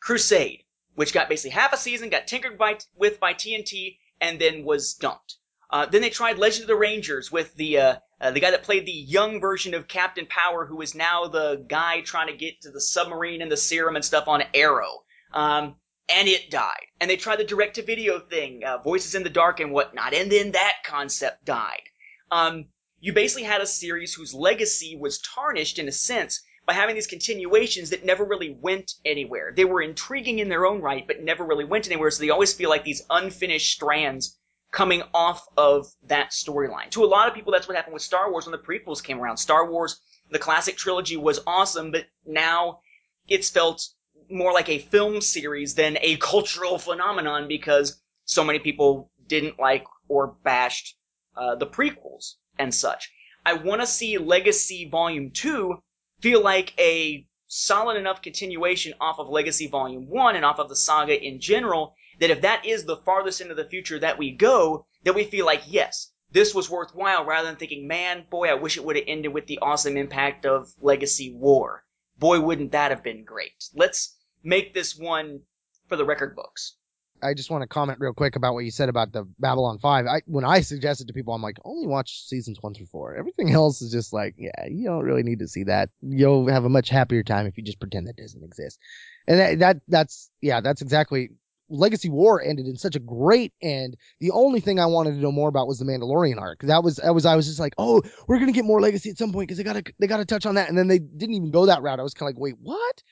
Crusade, which got basically half a season, got tinkered by, with by TNT, and then was dumped. Uh, then they tried Legend of the Rangers with the uh, uh, the guy that played the young version of Captain Power, who is now the guy trying to get to the submarine and the serum and stuff on Arrow. Um, and it died. And they tried the direct to video thing, uh, Voices in the Dark and whatnot, and then that concept died. Um, you basically had a series whose legacy was tarnished in a sense by having these continuations that never really went anywhere. They were intriguing in their own right, but never really went anywhere, so they always feel like these unfinished strands coming off of that storyline. To a lot of people, that's what happened with Star Wars when the prequels came around. Star Wars, the classic trilogy was awesome, but now it's felt more like a film series than a cultural phenomenon because so many people didn't like or bashed uh, the prequels and such. I want to see Legacy Volume 2 feel like a solid enough continuation off of Legacy Volume 1 and off of the saga in general that if that is the farthest into the future that we go, that we feel like, yes, this was worthwhile rather than thinking, man, boy, I wish it would have ended with the awesome impact of Legacy War. Boy, wouldn't that have been great. Let's make this one for the record books. I just want to comment real quick about what you said about the Babylon 5. I when I suggested to people I'm like, only watch seasons 1 through 4. Everything <laughs> else is just like, yeah, you don't really need to see that. You'll have a much happier time if you just pretend that doesn't exist. And that, that that's yeah, that's exactly Legacy War ended in such a great end. The only thing I wanted to know more about was the Mandalorian arc. That was that was I was just like, oh, we're gonna get more Legacy at some point because they gotta they gotta touch on that. And then they didn't even go that route. I was kind of like, wait, what?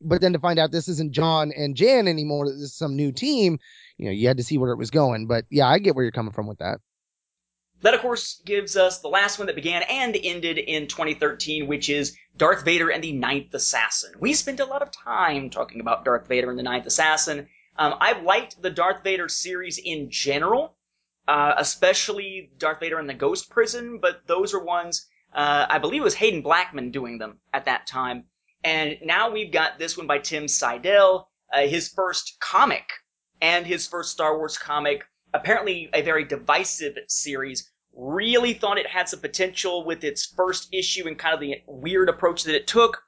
But then to find out this isn't John and Jan anymore, this is some new team. You know, you had to see where it was going. But yeah, I get where you're coming from with that. That, of course, gives us the last one that began and ended in 2013, which is Darth Vader and the Ninth Assassin. We spent a lot of time talking about Darth Vader and the Ninth Assassin. Um, I've liked the Darth Vader series in general, uh, especially Darth Vader and the Ghost Prison, but those are ones, uh, I believe it was Haden Blackman doing them at that time. And now we've got this one by Tim Siedell, uh, his first comic and his first Star Wars comic. Apparently a very divisive series. Really thought it had some potential with its first issue and kind of the weird approach that it took.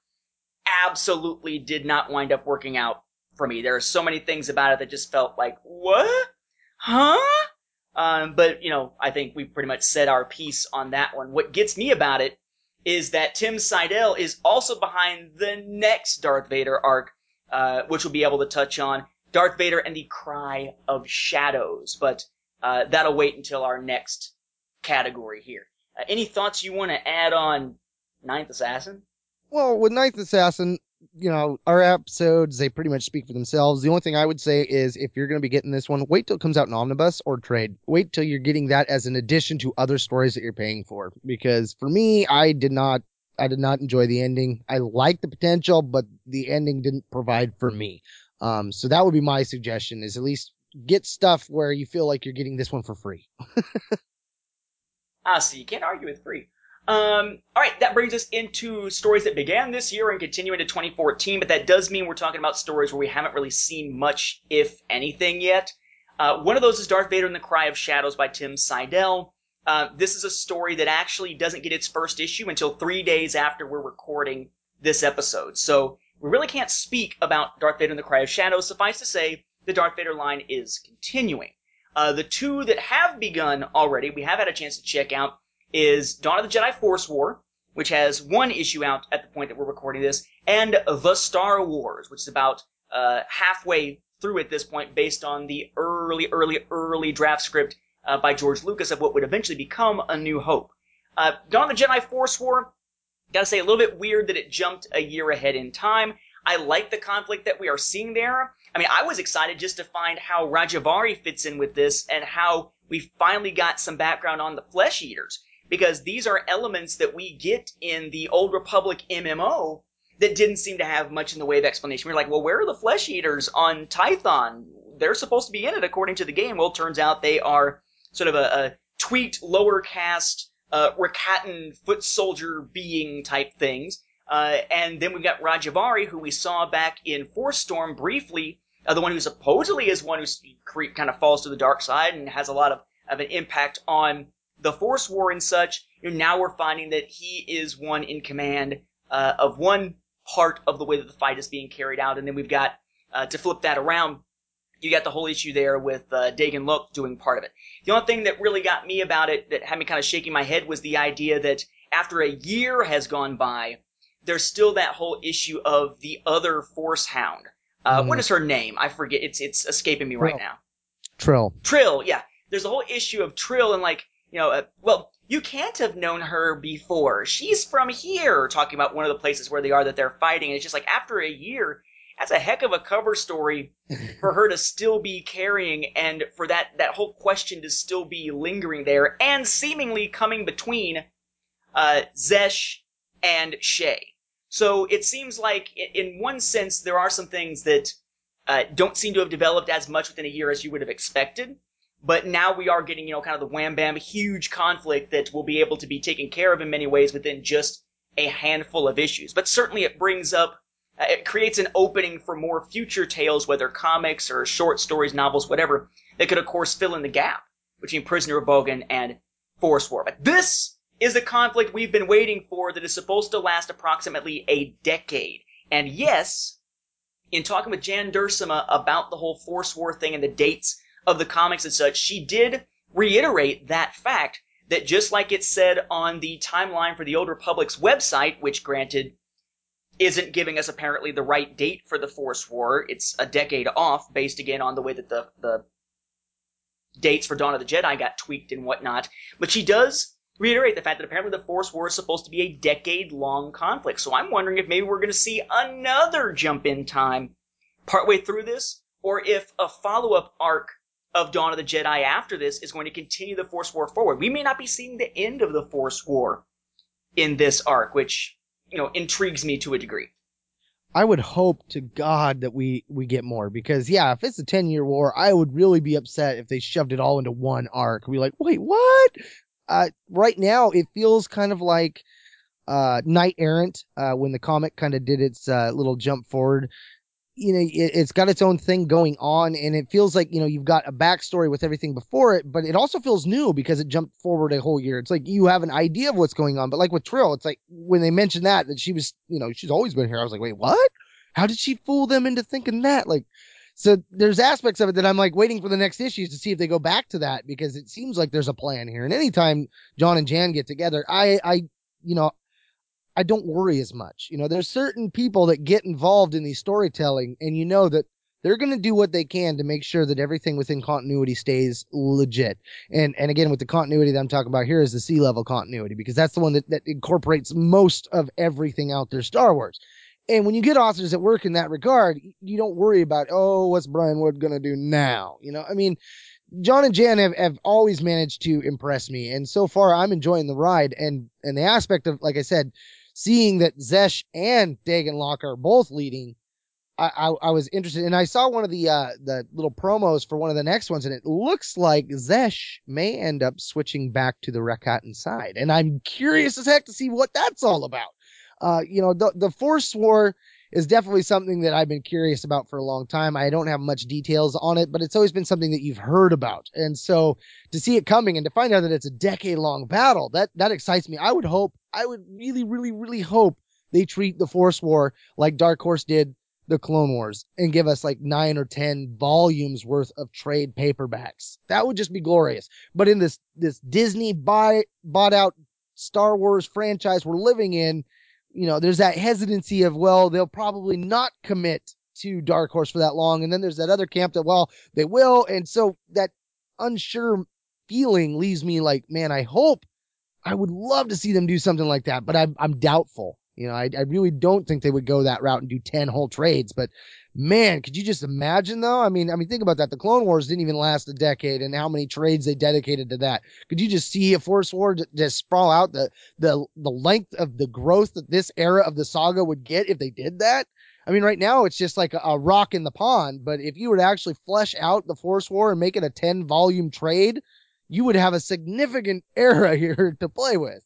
Absolutely did not wind up working out for me. There are so many things about it that just felt like, what? Huh? Um, but, you know, I think we pretty much said our piece on that one. What gets me about it is that Tim Siedell is also behind the next Darth Vader arc, uh, which we'll be able to touch on. Darth Vader and the Cry of Shadows, but uh, that'll wait until our next category here. Uh, any thoughts you want to add on Ninth Assassin? Well, with Ninth Assassin, you know, our episodes, they pretty much speak for themselves. The only thing I would say is if you're going to be getting this one, wait till it comes out in omnibus or trade. Wait till you're getting that as an addition to other stories that you're paying for. Because for me, I did not, I did not enjoy the ending. I like the potential, but the ending didn't provide for me. Um, so that would be my suggestion is at least get stuff where you feel like you're getting this one for free. <laughs> Ah, see, you can't argue with free. Um, all right, that brings us into stories that began this year and continue into 2014, but that does mean we're talking about stories where we haven't really seen much, if anything, yet. Uh, one of those is Darth Vader and the Cry of Shadows by Tim Siedell. Uh, this is a story that actually doesn't get its first issue until three days after we're recording this episode. So we really can't speak about Darth Vader and the Cry of Shadows. Suffice to say, the Darth Vader line is continuing. Uh, the two that have begun already, we have had a chance to check out, is Dawn of the Jedi Force War, which has one issue out at the point that we're recording this, and The Star Wars, which is about uh, halfway through at this point, based on the early, early, early draft script uh, by George Lucas of what would eventually become A New Hope. Uh, Dawn of the Jedi Force War, gotta say, a little bit weird that it jumped a year ahead in time. I like the conflict that we are seeing there. I mean, I was excited just to find how Rajavary fits in with this and how we finally got some background on the Flesh Eaters because these are elements that we get in the Old Republic MMO that didn't seem to have much in the way of explanation. We are like, well, where are the Flesh Eaters on Tython? They're supposed to be in it according to the game. Well, turns out they are sort of a, a tweaked lower caste, uh, Rakatan foot soldier being type things. Uh, and then we've got Rajavary, who we saw back in Force Storm briefly, uh, the one who supposedly is one who kind of falls to the dark side and has a lot of, of an impact on the Force War and such. You know, now we're finding that he is one in command uh, of one part of the way that the fight is being carried out, and then we've got uh, to flip that around. You got the whole issue there with uh, Luck doing part of it. The only thing that really got me about it, that had me kind of shaking my head, was the idea that after a year has gone by, there's still that whole issue of the other Force Hound uh, mm. What is her name? I forget. It's it's escaping me right now. Trill. Trill. Yeah. There's a whole issue of Trill and like you know. Uh, well, you can't have known her before. She's from here. Talking about one of the places where they are that they're fighting. And it's just like after a year, that's a heck of a cover story <laughs> for her to still be carrying and for that that whole question to still be lingering there and seemingly coming between uh, Xesh and Shae. So it seems like, in one sense, there are some things that uh, don't seem to have developed as much within a year as you would have expected. But now we are getting, you know, kind of the wham bam huge conflict that will be able to be taken care of in many ways within just a handful of issues. But certainly it brings up, uh, it creates an opening for more future tales, whether comics or short stories, novels, whatever, that could, of course, fill in the gap between Prisoner of Bogan and Force War. But this is the conflict we've been waiting for that is supposed to last approximately a decade. And yes, in talking with Jan Duursema about the whole Force War thing and the dates of the comics and such, she did reiterate that fact that just like it said on the timeline for the Old Republic's website, which granted isn't giving us apparently the right date for the Force War, it's a decade off based again on the way that the, the dates for Dawn of the Jedi got tweaked and whatnot. But she does reiterate the fact that apparently the Force War is supposed to be a decade long conflict. So I'm wondering if maybe we're going to see another jump in time partway through this, or if a follow up arc of Dawn of the Jedi after this is going to continue the Force War forward. We may not be seeing the end of the Force War in this arc, which, you know, intrigues me to a degree. I would hope to God that we we get more because yeah, if it's a ten year war, I would really be upset if they shoved it all into one arc. Be like, wait, what? uh, right now it feels kind of like uh, Knight Errant uh, when the comic kind of did its uh, little jump forward. You know, it, has got its own thing going on, and it feels like you know you've got a backstory with everything before it, but it also feels new because it jumped forward a whole year. It's like you have an idea of what's going on, but like with Trill, it's like when they mentioned that that she was, you know, she's always been here. I was like, wait, what? How did she fool them into thinking that? Like, so there's aspects of it that I'm like waiting for the next issues to see if they go back to that because it seems like there's a plan here. And anytime John and Jan get together, I, I, you know, I don't worry as much. You know, there's certain people that get involved in these storytelling and you know that they're going to do what they can to make sure that everything within continuity stays legit. And and again, with the continuity that I'm talking about here is the C-level continuity because that's the one that, that incorporates most of everything out there Star Wars. And when you get authors that work in that regard, you don't worry about, oh, what's Brian Wood going to do now? You know, I mean, John and Jan have, have always managed to impress me. And so far, I'm enjoying the ride. And, and the aspect of, like I said, seeing that Xesh and Daegen Lok are both leading, I, I, I, was interested. And I saw one of the, uh, the little promos for one of the next ones, and it looks like Xesh may end up switching back to the Rakatan side. And I'm curious as heck to see what that's all about uh, you know, the, the Force War is definitely something that I've been curious about for a long time. I don't have much details on it, but it's always been something that you've heard about. And so to see it coming and to find out that it's a decade long battle, that, that excites me. I would hope, I would really, really, really hope they treat the Force War like Dark Horse did the Clone Wars and give us like nine or 10 volumes worth of trade paperbacks. That would just be glorious. But in this, this Disney buy, bought out Star Wars franchise we're living in, you know, there's that hesitancy of, well, they'll probably not commit to Dark Horse for that long. And then there's that other camp that, well, they will. And so that unsure feeling leaves me like, man, I hope I would love to see them do something like that, but I'm, I'm doubtful. You know, I, I really don't think they would go that route and do 10 whole trades, but man, could you just imagine though? I mean, I mean, think about that. The Clone Wars didn't even last a decade, and how many trades they dedicated to that. Could you just see a Force War just sprawl out the the the length of the growth that this era of the saga would get if they did that? I mean, right now it's just like a, a rock in the pond, but if you were to actually flesh out the Force War and make it a ten volume trade, you would have a significant era <laughs> here to play with.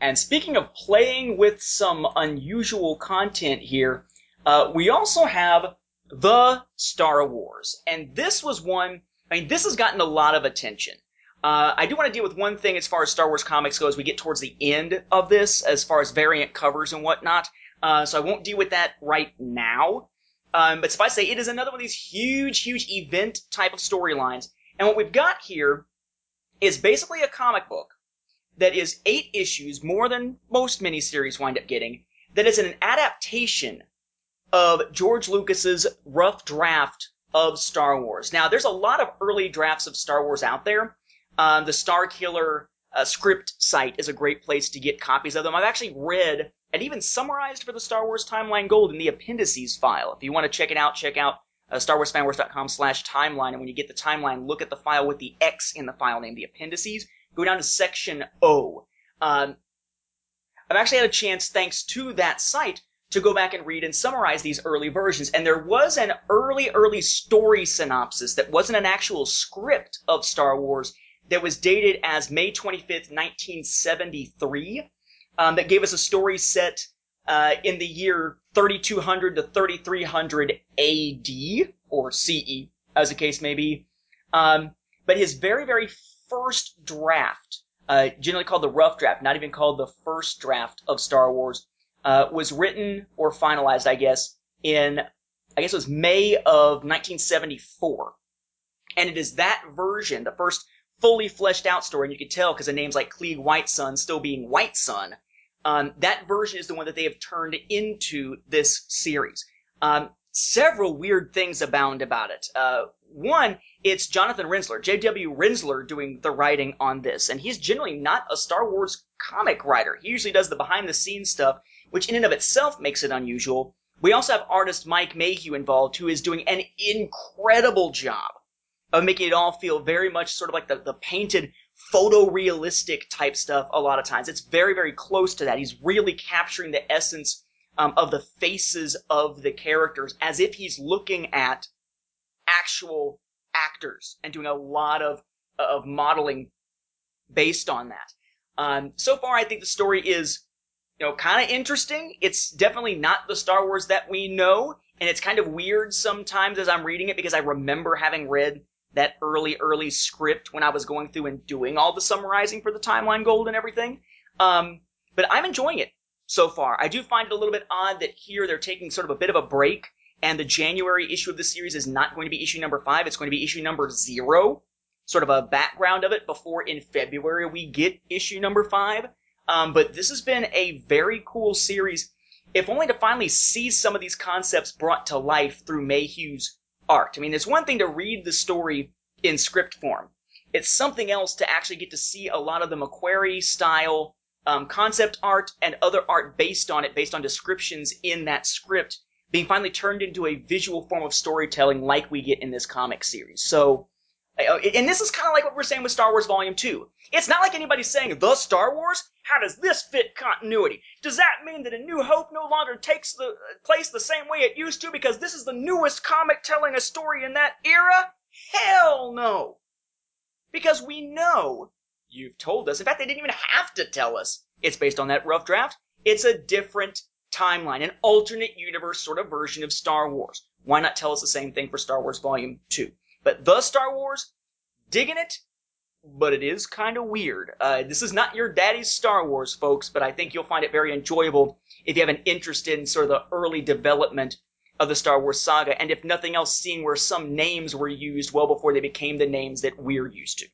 And speaking of playing with some unusual content here, uh, we also have the Star Wars, and this was one. I mean, this has gotten a lot of attention. Uh, I do want to deal with one thing as far as Star Wars comics go as we get towards the end of this, as far as variant covers and whatnot. Uh, so I won't deal with that right now. Um, but suffice to say, it is another one of these huge, huge event type of storylines. And what we've got here is basically a comic book that is eight issues, more than most miniseries wind up getting, that is an adaptation of George Lucas's rough draft of Star Wars. Now, there's a lot of early drafts of Star Wars out there. Um, the Star Killer uh, script site is a great place to get copies of them. I've actually read and even summarized for the Star Wars Timeline Gold in the appendices file. If you want to check it out, check out uh, StarWarsFanWorks.com slash timeline. And when you get the timeline, look at the file with the X in the file name, the appendices. Go down to section O. Um, I've actually had a chance, thanks to that site, to go back and read and summarize these early versions. And there was an early, early story synopsis that wasn't an actual script of Star Wars that was dated as May 25th, 1973, um, that gave us a story set uh, in the year 3200 to 3300 AD, or CE, as the case may be. Um, but his very, very first draft, uh, generally called the rough draft, not even called the first draft of Star Wars, uh, was written or finalized, I guess, in I guess it was May of 1974, and it is that version, the first fully fleshed out story, and you can tell because the names like Clieg Whitsun still being Whitsun. Um, that version is the one that they have turned into this series. Um, several weird things abound about it. Uh, one, it's Jonathan Rinzler, J.W. Rinzler, doing the writing on this, and he's generally not a Star Wars comic writer. He usually does the behind the scenes stuff which in and of itself makes it unusual. We also have artist Mike Mayhew involved, who is doing an incredible job of making it all feel very much sort of like the, the painted photorealistic type stuff a lot of times. It's very, very close to that. He's really capturing the essence um, of the faces of the characters as if he's looking at actual actors and doing a lot of, of modeling based on that. Um, so far, I think the story is you know, kind of interesting. It's definitely not the Star Wars that we know, and it's kind of weird sometimes as I'm reading it because I remember having read that early, early script when I was going through and doing all the summarizing for the timeline gold and everything. Um, but I'm enjoying it so far. I do find it a little bit odd that here they're taking sort of a bit of a break, and the January issue of the series is not going to be issue number five. It's going to be issue number zero, sort of a background of it before in February we get issue number five. Um, but this has been a very cool series. if only to finally see some of these concepts brought to life through Mayhew's art. I mean, it's one thing to read the story in script form. It's something else to actually get to see a lot of the McQuarrie style um, concept art and other art based on it, based on descriptions in that script, being finally turned into a visual form of storytelling like we get in this comic series. So, Oh, and this is kind of like what we're saying with Star Wars Volume 2. It's not like anybody's saying, the Star Wars? How does this fit continuity? Does that mean that A New Hope no longer takes the place the same way it used to because this is the newest comic telling a story in that era? Hell no! Because we know, you've told us, in fact, they didn't even have to tell us it's based on that rough draft. It's a different timeline, an alternate universe sort of version of Star Wars. Why not tell us the same thing for Star Wars Volume 2? But the Star Wars, digging it, but it is kind of weird. Uh, this is not your daddy's Star Wars, folks, but I think you'll find it very enjoyable if you have an interest in sort of the early development of the Star Wars saga, and if nothing else, seeing where some names were used well before they became the names that we're used to.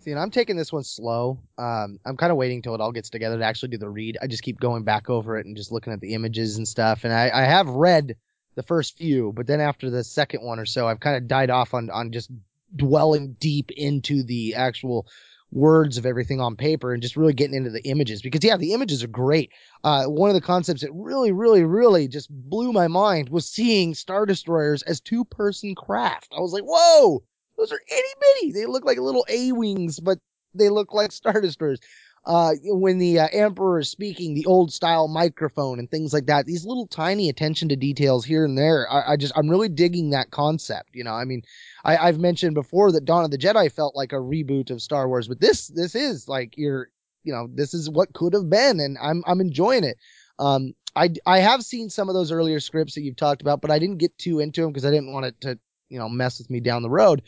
See, and I'm taking this one slow. Um, I'm kind of waiting till it all gets together to actually do the read. I just keep going back over it and just looking at the images and stuff. And I, I have read the first few, but then after the second one or so, I've kind of died off on on just dwelling deep into the actual words of everything on paper and just really getting into the images because yeah the images are great. Uh, one of the concepts that really really really just blew my mind was seeing star destroyers as two person craft. I was like whoa! Those are itty bitty. They look like little a wings but they look like star destroyers uh, when the uh, emperor is speaking, the old style microphone and things like that. These little tiny attention to details here and there. I, I just I'm really digging that concept. You know, I mean, I, I've mentioned before that Dawn of the Jedi felt like a reboot of Star Wars, but this this is like your you know this is what could have been, and I'm I'm enjoying it. Um, I I have seen some of those earlier scripts that you've talked about, but I didn't get too into them because I didn't want it to you know mess with me down the road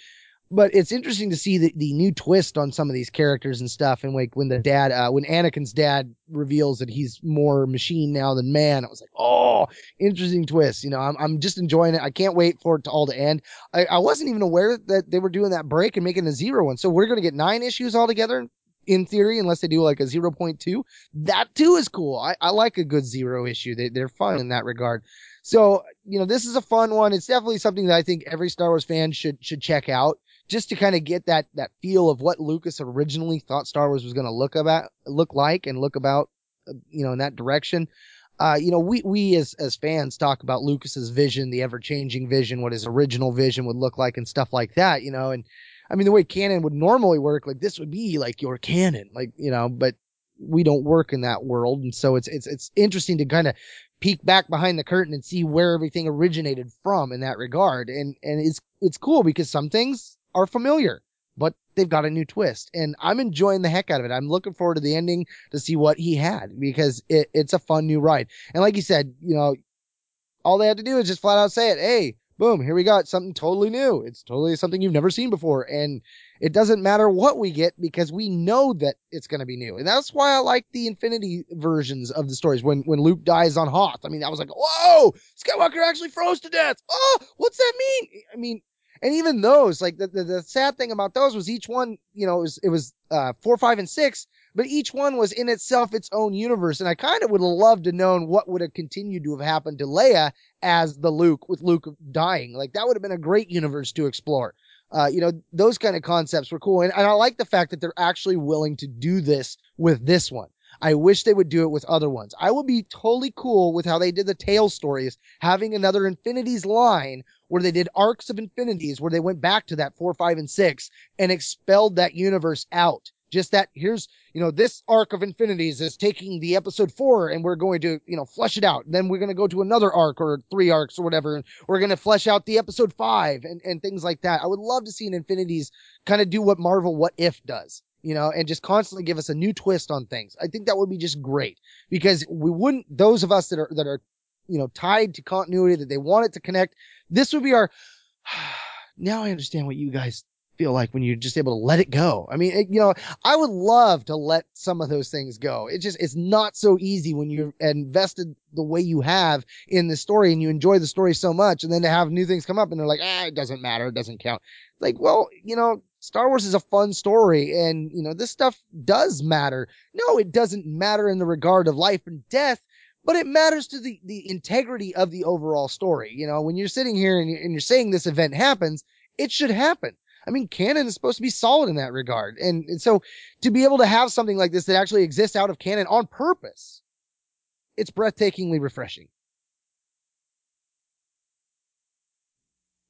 but it's interesting to see the, the new twist on some of these characters and stuff. And like when the dad, uh, when Anakin's dad reveals that he's more machine now than man, I was like, oh, interesting twist. You know, I'm, I'm just enjoying it. I can't wait for it to all to end. I, I wasn't even aware that they were doing that break and making a zero one. So we're going to get nine issues altogether in theory, unless they do like a 0.2. That too is cool. I, I like a good zero issue. They, they're fun in that regard. So, you know, this is a fun one. It's definitely something that I think every Star Wars fan should, should check out just to kind of get that that feel of what Lucas originally thought Star Wars was going to look about look like and look about uh, you know in that direction. Uh, you know, we we as as fans talk about Lucas's vision, the ever changing vision, what his original vision would look like, and stuff like that. You know, and I mean the way canon would normally work, like this would be like your canon, like you know, but we don't work in that world, and so it's it's it's interesting to kind of peek back behind the curtain and see where everything originated from in that regard, and and it's it's cool because some things are familiar, but they've got a new twist. And I'm enjoying the heck out of it. I'm looking forward to the ending to see what he had because it, it's a fun new ride. And like you said, you know, all they had to do is just flat out say it. Hey, boom, here we got something totally new. It's totally something you've never seen before. And it doesn't matter what we get because we know that it's going to be new. And that's why I like the Infinity versions of the stories. When, when Luke dies on Hoth, I mean, I was like, whoa, Skywalker actually froze to death. Oh, what's that mean? I mean, and even those, like the, the, the, sad thing about those was each one, you know, it was, it was, uh, four, five, and six, but each one was in itself its own universe. And I kind of would have loved to known what would have continued to have happened to Leia as the Luke with Luke dying. Like that would have been a great universe to explore. Uh, you know, those kind of concepts were cool. And, and I like the fact that they're actually willing to do this with this one. I wish they would do it with other ones. I would be totally cool with how they did the Tale stories, having another Infinities line where they did arcs of Infinities, where they went back to that four, five, and six and expelled that universe out. Just that here's, you know, this arc of Infinities is taking the episode four and we're going to, you know, flesh it out. Then we're going to go to another arc or three arcs or whatever. And we're going to flesh out the episode five and, and things like that. I would love to see an Infinities kind of do what Marvel What If does you know, and just constantly give us a new twist on things. I think that would be just great because we wouldn't, those of us that are, that are, you know, tied to continuity, that they want it to connect, this would be our, <sighs> now I understand what you guys feel like when you're just able to let it go. I mean, it, you know, I would love to let some of those things go. It just, it's not so easy when you're invested the way you have in the story and you enjoy the story so much and then to have new things come up and they're like, ah, it doesn't matter. It doesn't count. Like, well, you know, Star Wars is a fun story and, you know, this stuff does matter. No, it doesn't matter in the regard of life and death. But it matters to the the integrity of the overall story. You know, when you're sitting here and you're, saying this event happens, it should happen. I mean, canon is supposed to be solid in that regard, and, and so to be able to have something like this that actually exists out of canon on purpose, it's breathtakingly refreshing.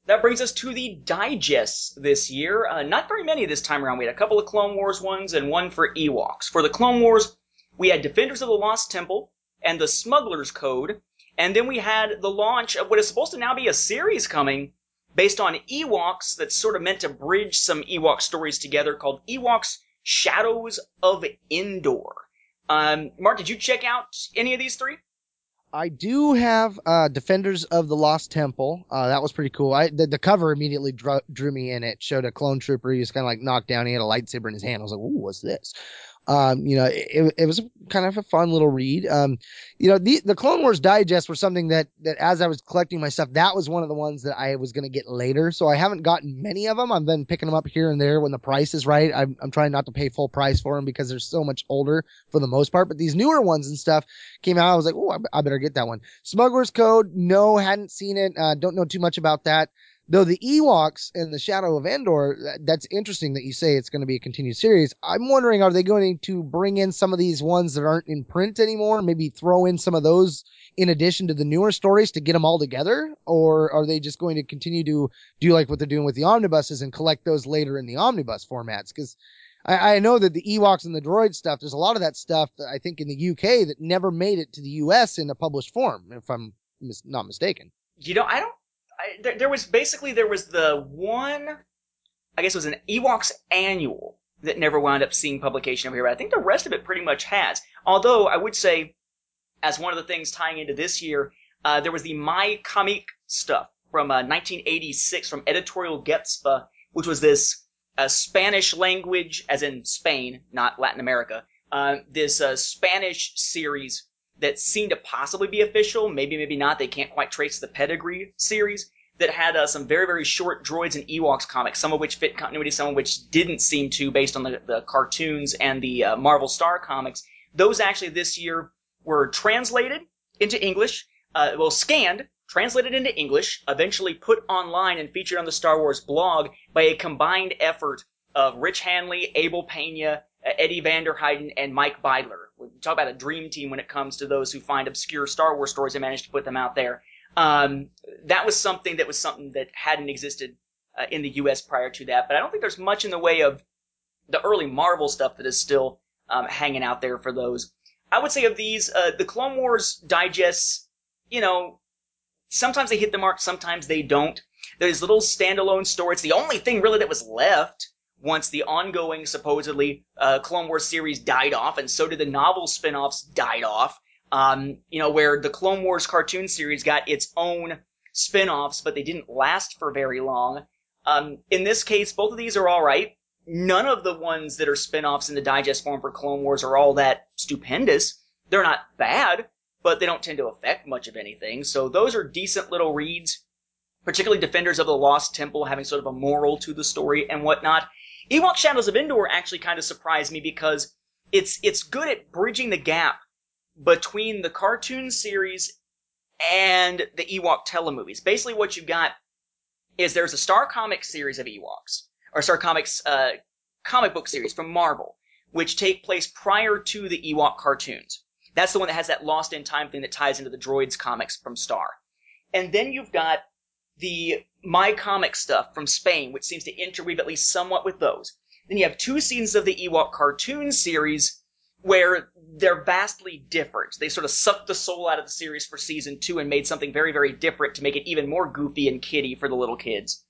That brings us to the digests this year. Uh, not very many this time around. We had a couple of Clone Wars ones and one for Ewoks. For the Clone Wars, we had Defenders of the Lost Temple and the Smuggler's Code, and then we had the launch of what is supposed to now be a series coming based on Ewoks that's sort of meant to bridge some Ewok stories together called Ewoks Shadows of Endor. Um, Mark, did you check out any of these three? I do have uh, Defenders of the Lost Temple. Uh, that was pretty cool. I the, the cover immediately drew, drew me in. It showed a clone trooper. He was kind of like knocked down. He had a lightsaber in his hand. I was like, "Ooh, what's this?" Um, you know, it, it was kind of a fun little read. Um, you know, the, the Clone Wars digest were something that, that as I was collecting my stuff, that was one of the ones that I was going to get later. So I haven't gotten many of them. I've been picking them up here and there when the price is right. I'm, I'm trying not to pay full price for them because they're so much older for the most part. But these newer ones and stuff came out. I was like, oh, I, I better get that one. Smuggler's Code. No, hadn't seen it. Uh, don't know too much about that. Though the Ewoks and the Shadow of Endor, that's interesting that you say it's going to be a continued series. I'm wondering, are they going to bring in some of these ones that aren't in print anymore? Maybe throw in some of those in addition to the newer stories to get them all together? Or are they just going to continue to do like what they're doing with the omnibuses and collect those later in the omnibus formats? Because I, I know that the Ewoks and the droid stuff, there's a lot of that stuff that I think in the UK that never made it to the US in a published form, if I'm mis- not mistaken. You know, I don't I, there, there was basically there was the one, I guess it was an Ewoks annual that never wound up seeing publication over here. But I think the rest of it pretty much has. Although I would say, as one of the things tying into this year, uh, there was the My Comic stuff from uh, 1986 from Editorial Getspa, which was this uh, Spanish language, as in Spain, not Latin America. Uh, this uh, Spanish series that seemed to possibly be official, maybe, maybe not. They can't quite trace the pedigree series that had uh, some very, very short droids and Ewoks comics, some of which fit continuity, some of which didn't seem to, based on the, the cartoons and the uh, Marvel Star comics. Those actually this year were translated into English, uh, well, scanned, translated into English, eventually put online and featured on the Star Wars blog by a combined effort of Rich Handley, Abel Pena, Eddie Vanderheiden, and Mike Beidler. We talk about a dream team when it comes to those who find obscure Star Wars stories and manage to put them out there. Um, that was something that was something that hadn't existed uh, in the U.S. prior to that. But I don't think there's much in the way of the early Marvel stuff that is still um, hanging out there for those. I would say of these, uh, the Clone Wars digests, you know, sometimes they hit the mark, sometimes they don't. There's little standalone stories. The only thing really that was left once the ongoing supposedly uh, Clone Wars series died off, and so did the novel spin-offs died off. Um, you know, where the Clone Wars cartoon series got its own spin-offs, but they didn't last for very long. Um, in this case, both of these are all right. None of the ones that are spin-offs in the digest form for Clone Wars are all that stupendous. They're not bad, but they don't tend to affect much of anything. So those are decent little reads, particularly Defenders of the Lost Temple having sort of a moral to the story and whatnot. Ewok Shadows of Endor actually kind of surprised me because it's it's good at bridging the gap between the cartoon series and the Ewok telemovies. Basically, what you've got is there's a Star Comics series of Ewoks, or Star Comics uh, comic book series from Marvel, which take place prior to the Ewok cartoons. That's the one that has that Lost in Time thing that ties into the Droids comics from Star. And then you've got the My Comic stuff from Spain, which seems to interweave at least somewhat with those. Then you have two seasons of the Ewok cartoon series where they're vastly different. They sort of sucked the soul out of the series for season two and made something very, very different to make it even more goofy and kiddie for the little kids.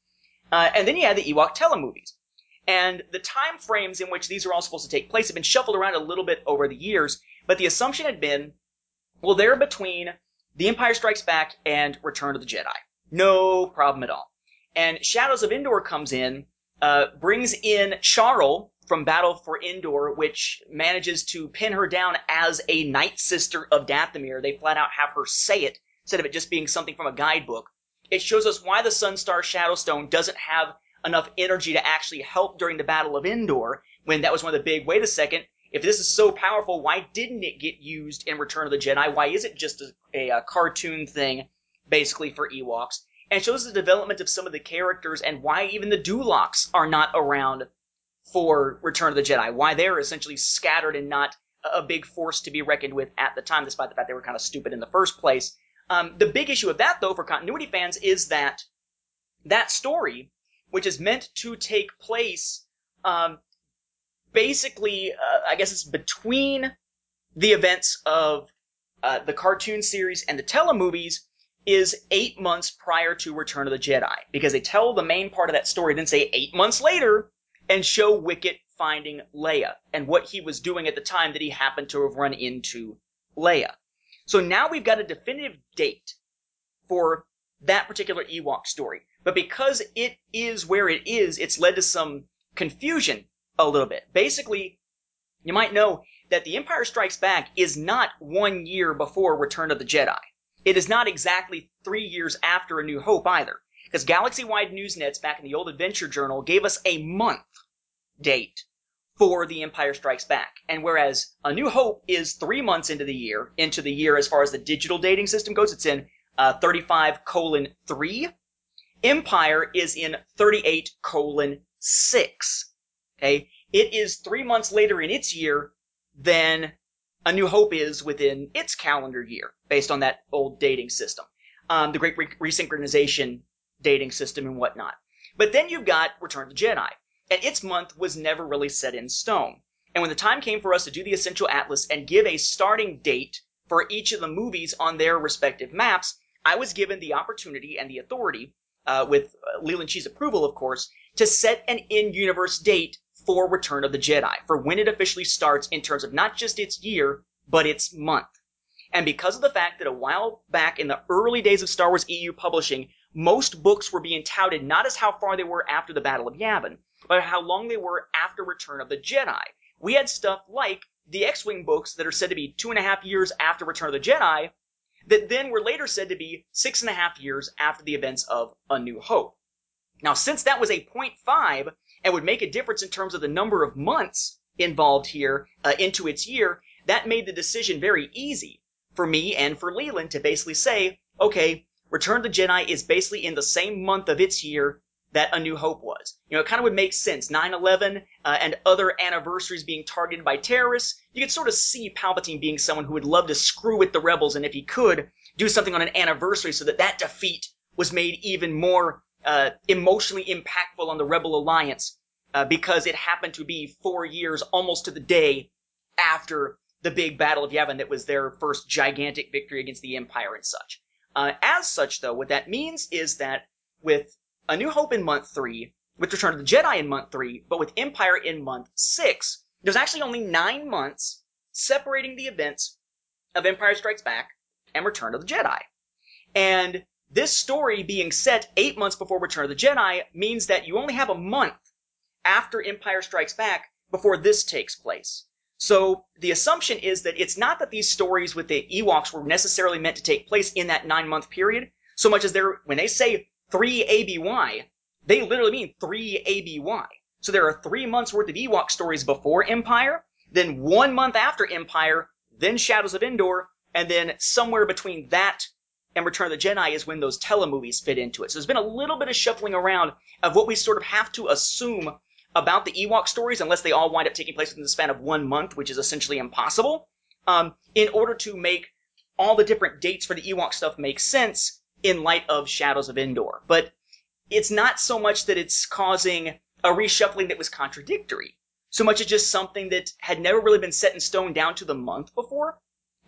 Uh, and then you had the Ewok telemovies. And the time frames in which these are all supposed to take place have been shuffled around a little bit over the years, but the assumption had been, well, they're between The Empire Strikes Back and Return of the Jedi. No problem at all. And Shadows of Endor comes in, uh, brings in Charal from Battle for Endor, which manages to pin her down as a Night Sister of Dathomir. They flat out have her say it instead of it just being something from a guidebook. It shows us why the Sunstar Shadowstone doesn't have enough energy to actually help during the Battle of Endor, when that was one of the big, wait a second, If this is so powerful, why didn't it get used in Return of the Jedi? Why is it just a, a, a cartoon thing, basically for Ewoks? And shows the development of some of the characters and why even the Duloks are not around for Return of the Jedi. Why they're essentially scattered and not a big force to be reckoned with at the time, despite the fact they were kind of stupid in the first place. Um, the big issue of that, though, for continuity fans, is that that story, which is meant to take place, um, basically, uh, I guess it's between the events of uh, the cartoon series and the telemovies, is eight months prior to Return of the Jedi. Because they tell the main part of that story, then say eight months later, and show Wicket finding Leia and what he was doing at the time that he happened to have run into Leia. So now we've got a definitive date for that particular Ewok story. But because it is where it is, it's led to some confusion a little bit. Basically, you might know that The Empire Strikes Back is not one year before Return of the Jedi. It is not exactly three years after A New Hope either. Because Galaxy Wide Newsnets back in the old Adventure Journal gave us a month date for The Empire Strikes Back. And whereas A New Hope is three months into the year, into the year as far as the digital dating system goes, it's in uh, 35 colon 3. Empire is in 38 colon 6. Okay? It is three months later in its year than A New Hope is within its calendar year, based on that old dating system. Um, the Great Re- Resynchronization dating system and whatnot. But then you've got Return of the Jedi, and its month was never really set in stone. And when the time came for us to do the Essential Atlas and give a starting date for each of the movies on their respective maps, I was given the opportunity and the authority, uh, with uh, Leland Chee's approval, of course, to set an in-universe date for Return of the Jedi, for when it officially starts in terms of not just its year, but its month. And because of the fact that a while back in the early days of Star Wars EU publishing, most books were being touted not as how far they were after the Battle of Yavin, but how long they were after Return of the Jedi. We had stuff like the X-Wing books that are said to be two and a half years after Return of the Jedi, that then were later said to be six and a half years after the events of A New Hope. Now, since that was a 0.5 and would make a difference in terms of the number of months involved here uh, into its year, that made the decision very easy for me and for Leland to basically say, okay, Return the Jedi is basically in the same month of its year that A New Hope was. You know, it kind of would make sense. 9-11 uh, and other anniversaries being targeted by terrorists, you could sort of see Palpatine being someone who would love to screw with the rebels, and if he could, do something on an anniversary so that that defeat was made even more uh, emotionally impactful on the Rebel Alliance, uh, because it happened to be four years, almost to the day, after the big Battle of Yavin that was their first gigantic victory against the Empire and such. Uh, as such, though, what that means is that with a New Hope in month three, with Return of the Jedi in month three, but with Empire in month six, there's actually only nine months separating the events of Empire Strikes Back and Return of the Jedi. And this story being set eight months before Return of the Jedi means that you only have a month after Empire Strikes Back before this takes place. So the assumption is that it's not that these stories with the Ewoks were necessarily meant to take place in that nine month period, so much as they're, when they say three ABY, they literally mean three ABY. So there are three months worth of Ewok stories before Empire, then one month after Empire, then Shadows of Endor, and then somewhere between that and Return of the Jedi is when those telemovies fit into it. So there's been a little bit of shuffling around of what we sort of have to assume about the Ewok stories, unless they all wind up taking place within the span of one month, which is essentially impossible, um, in order to make all the different dates for the Ewok stuff make sense in light of Shadows of Endor. But it's not so much that it's causing a reshuffling that was contradictory, so much as just something that had never really been set in stone down to the month before,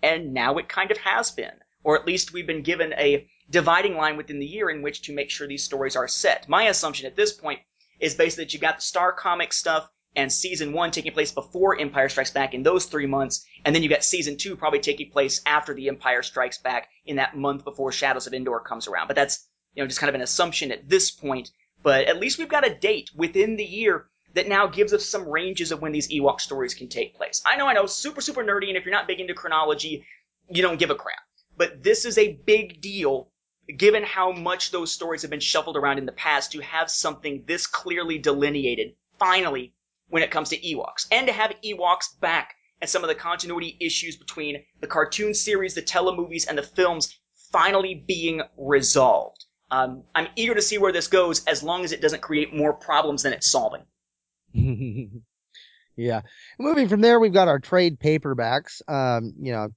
and now it kind of has been. Or at least we've been given a dividing line within the year in which to make sure these stories are set. My assumption at this point is basically that you got the Star Comic stuff and season one taking place before Empire Strikes Back in those three months, and then you got season two probably taking place after the Empire Strikes Back in that month before Shadows of Endor comes around. But that's you know just kind of an assumption at this point. But at least we've got a date within the year that now gives us some ranges of when these Ewok stories can take place. I know, I know, super super nerdy, and if you're not big into chronology, you don't give a crap. But this is a big deal given how much those stories have been shuffled around in the past to have something this clearly delineated finally when it comes to Ewoks, and to have Ewoks back and some of the continuity issues between the cartoon series, the telemovies, and the films finally being resolved. Um, I'm eager to see where this goes as long as it doesn't create more problems than it's solving. <laughs> yeah. Moving from there, we've got our trade paperbacks. Um, you know,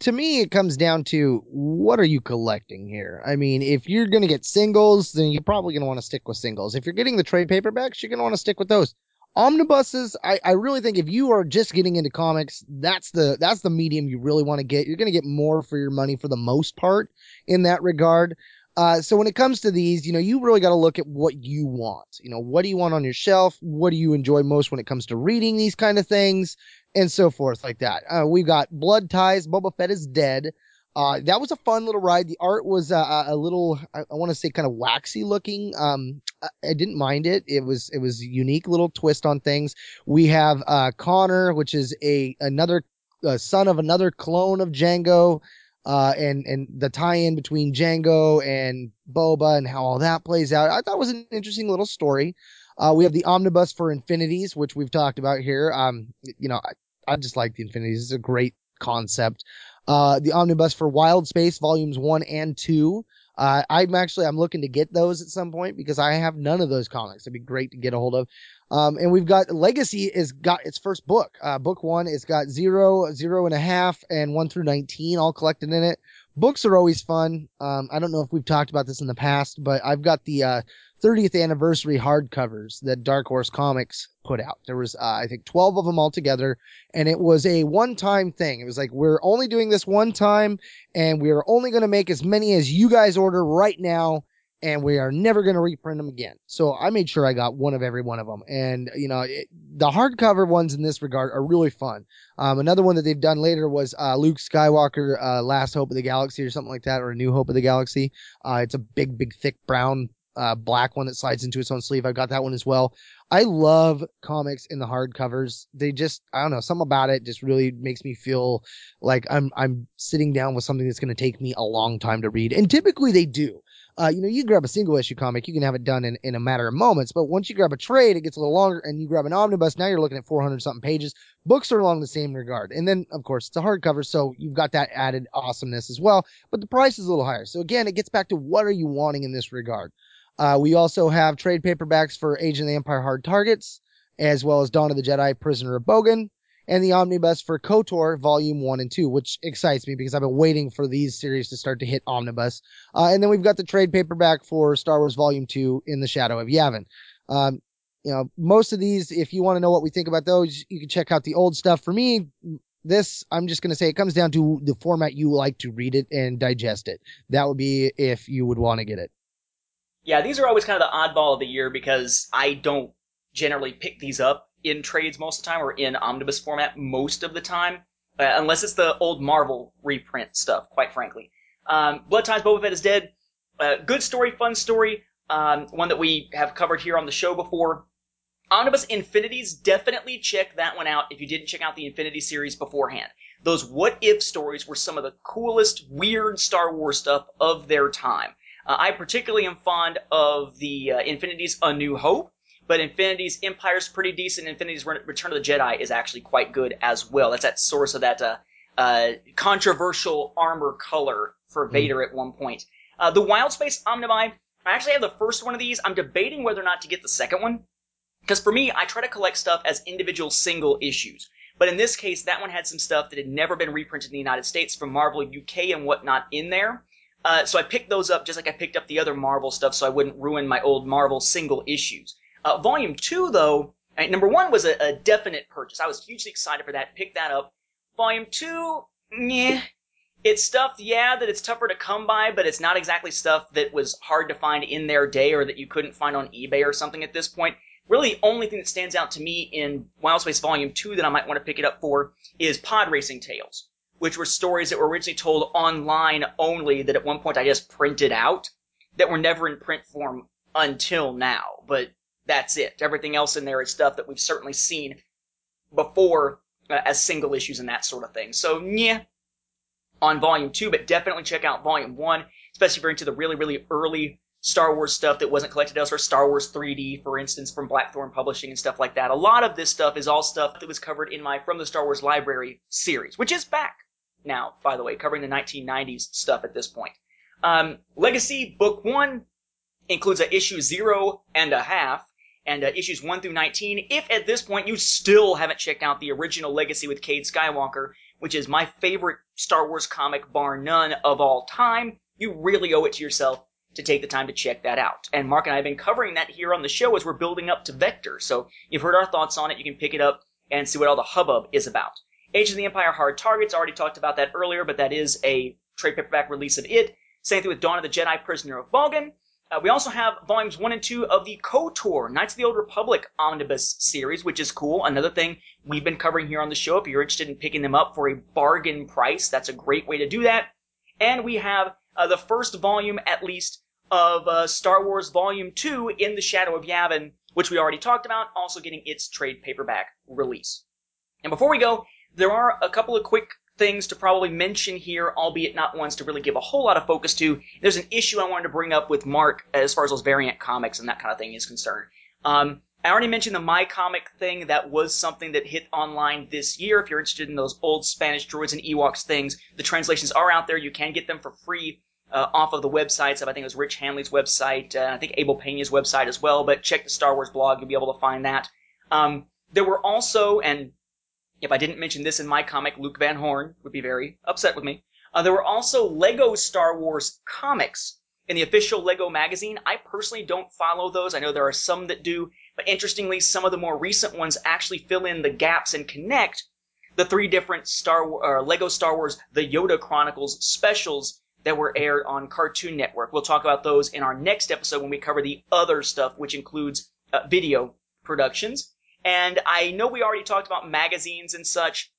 to me, it comes down to what are you collecting here? I mean, if you're going to get singles, then you're probably going to want to stick with singles. If you're getting the trade paperbacks, you're going to want to stick with those. Omnibuses, I, I really think if you are just getting into comics, that's the that's the medium you really want to get. You're going to get more for your money for the most part in that regard. Uh, so when it comes to these, you know, you really got to look at what you want. You know, what do you want on your shelf? What do you enjoy most when it comes to reading these kind of things, and so forth like that. Uh, we've got Blood Ties. Boba Fett is dead. Uh, that was a fun little ride. The art was uh, a little, I, I want to say, kind of waxy looking. Um, I, I, didn't mind it. It was it was a unique little twist on things. We have uh, Connor, which is a another son of another clone of Jango, uh, and and the tie-in between Jango and Boba and how all that plays out. I thought it was an interesting little story. Uh, we have the omnibus for Infinities, which we've talked about here. Um, you know, I, just like the Infinities. It's a great concept uh, the omnibus for Wild Space volumes one and two. Uh, I'm actually I'm looking to get those at some point because I have none of those comics. It'd be great to get a hold of. Um, and we've got Legacy is got its first book. Uh, book one, it's got zero, zero and a half, and one through nineteen all collected in it. Books are always fun. Um, I don't know if we've talked about this in the past, but I've got the uh, 30th anniversary hardcovers that Dark Horse Comics put out. There was, uh, I think, 12 of them altogether, and it was a one-time thing. It was like we're only doing this one time, and we're only going to make as many as you guys order right now, and we are never going to reprint them again. So I made sure I got one of every one of them, and you know, it, the hardcover ones in this regard are really fun. Um, another one that they've done later was uh, Luke Skywalker, uh, Last Hope of the Galaxy, or something like that, or A New Hope of the Galaxy. Uh, it's a big, big, thick brown uh, black one that slides into its own sleeve. I've got that one as well. I love comics in the hardcovers. They just, I don't know, something about it just really makes me feel like I'm, I'm sitting down with something that's going to take me a long time to read. And typically they do. Uh, you know, you grab a single issue comic, you can have it done in, in a matter of moments. But once you grab a trade, it gets a little longer and you grab an omnibus. Now you're looking at 400 something pages. Books are along the same regard. And then, of course, it's a hardcover. So you've got that added awesomeness as well. But the price is a little higher. So again, it gets back to what are you wanting in this regard? Uh, we also have trade paperbacks for Age of the Empire Hard Targets, as well as Dawn of the Jedi Prisoner of Bogan, and the omnibus for KOTOR Volume 1 and 2, which excites me because I've been waiting for these series to start to hit omnibus. Uh, and then we've got the trade paperback for Star Wars Volume 2 in the Shadow of Yavin. Um, you know, most of these, if you want to know what we think about those, you can check out the old stuff. For me, this, I'm just going to say it comes down to the format you like to read it and digest it. That would be if you would want to get it. Yeah, these are always kind of the oddball of the year because I don't generally pick these up in trades most of the time or in omnibus format most of the time, uh, unless it's the old Marvel reprint stuff, quite frankly. Um, Blood Ties Boba Fett is Dead. Uh, good story, fun story. Um, one that we have covered here on the show before. Omnibus Infinities, definitely check that one out if you didn't check out the Infinity series beforehand. Those what if stories were some of the coolest, weird Star Wars stuff of their time. Uh, I particularly am fond of the uh, Infinity's A New Hope, but Infinity's Empire's pretty decent. Infinity's Return of the Jedi is actually quite good as well. That's that source of that uh, uh controversial armor color for hmm. Vader mm. at one point. Uh, the Wild Space Omnibuy, I actually have the first one of these. I'm debating whether or not to get the second one. Because for me, I try to collect stuff as individual single issues. But in this case, that one had some stuff that had never been reprinted in the United States from Marvel UK and whatnot in there. Uh, so I picked those up just like I picked up the other Marvel stuff so I wouldn't ruin my old Marvel single issues. Uh, volume 2, though, right, number 1 was a, a, definite purchase. I was hugely excited for that, picked that up. Volume 2, yeah, it's stuff, yeah, that it's tougher to come by, but it's not exactly stuff that was hard to find in their day or that you couldn't find on eBay or something at this point. Really, the only thing that stands out to me in Wild Space Volume 2 that I might want to pick it up for is Pod Racing Tales which were stories that were originally told online only that at one point I just printed out that were never in print form until now. But that's it. Everything else in there is stuff that we've certainly seen before uh, as single issues and that sort of thing. So, yeah, on volume two, but definitely check out volume one, especially if you're into the really, really early Star Wars stuff that wasn't collected elsewhere, Star Wars 3D, for instance, from Blackthorn Publishing and stuff like that. A lot of this stuff is all stuff that was covered in my From the Star Wars Library series, which is back now, by the way, covering the 1990s stuff at this point. Um, Legacy Book 1 includes an issue zero and a half, and uh, issues 1 through 19. If at this point you still haven't checked out the original Legacy with Cade Skywalker, which is my favorite Star Wars comic bar none of all time, you really owe it to yourself to take the time to check that out. And Mark and I have been covering that here on the show as we're building up to Vector. So you've heard our thoughts on it. You can pick it up and see what all the hubbub is about. Age of the Empire Hard Targets, already talked about that earlier, but that is a trade paperback release of it. Same thing with Dawn of the Jedi Prisoner of Bogan. Uh, we also have volumes one and two of the KOTOR Knights of the Old Republic omnibus series, which is cool. Another thing we've been covering here on the show. If you're interested in picking them up for a bargain price, that's a great way to do that. And we have uh, the first volume, at least, of uh, Star Wars Volume 2 in the Shadow of Yavin, which we already talked about, also getting its trade paperback release. And before we go, there are a couple of quick things to probably mention here, albeit not ones to really give a whole lot of focus to. There's an issue I wanted to bring up with Mark as far as those variant comics and that kind of thing is concerned. Um, I already mentioned the My Comic thing. That was something that hit online this year. If you're interested in those old Spanish droids and Ewoks things, the translations are out there. You can get them for free uh, off of the websites of I think it was Rich Handley's website, uh, I think Abel Pena's website as well. But check the Star Wars blog; you'll be able to find that. Um, there were also, and if I didn't mention this in my comic, Luke Van Horn would be very upset with me. Uh, there were also Lego Star Wars comics in the official Lego magazine. I personally don't follow those. I know there are some that do, but interestingly, some of the more recent ones actually fill in the gaps and connect the three different Star or Lego Star Wars The Yoda Chronicles specials that were aired on Cartoon Network. We'll talk about those in our next episode when we cover the other stuff, which includes uh, video productions. And I know we already talked about magazines and such.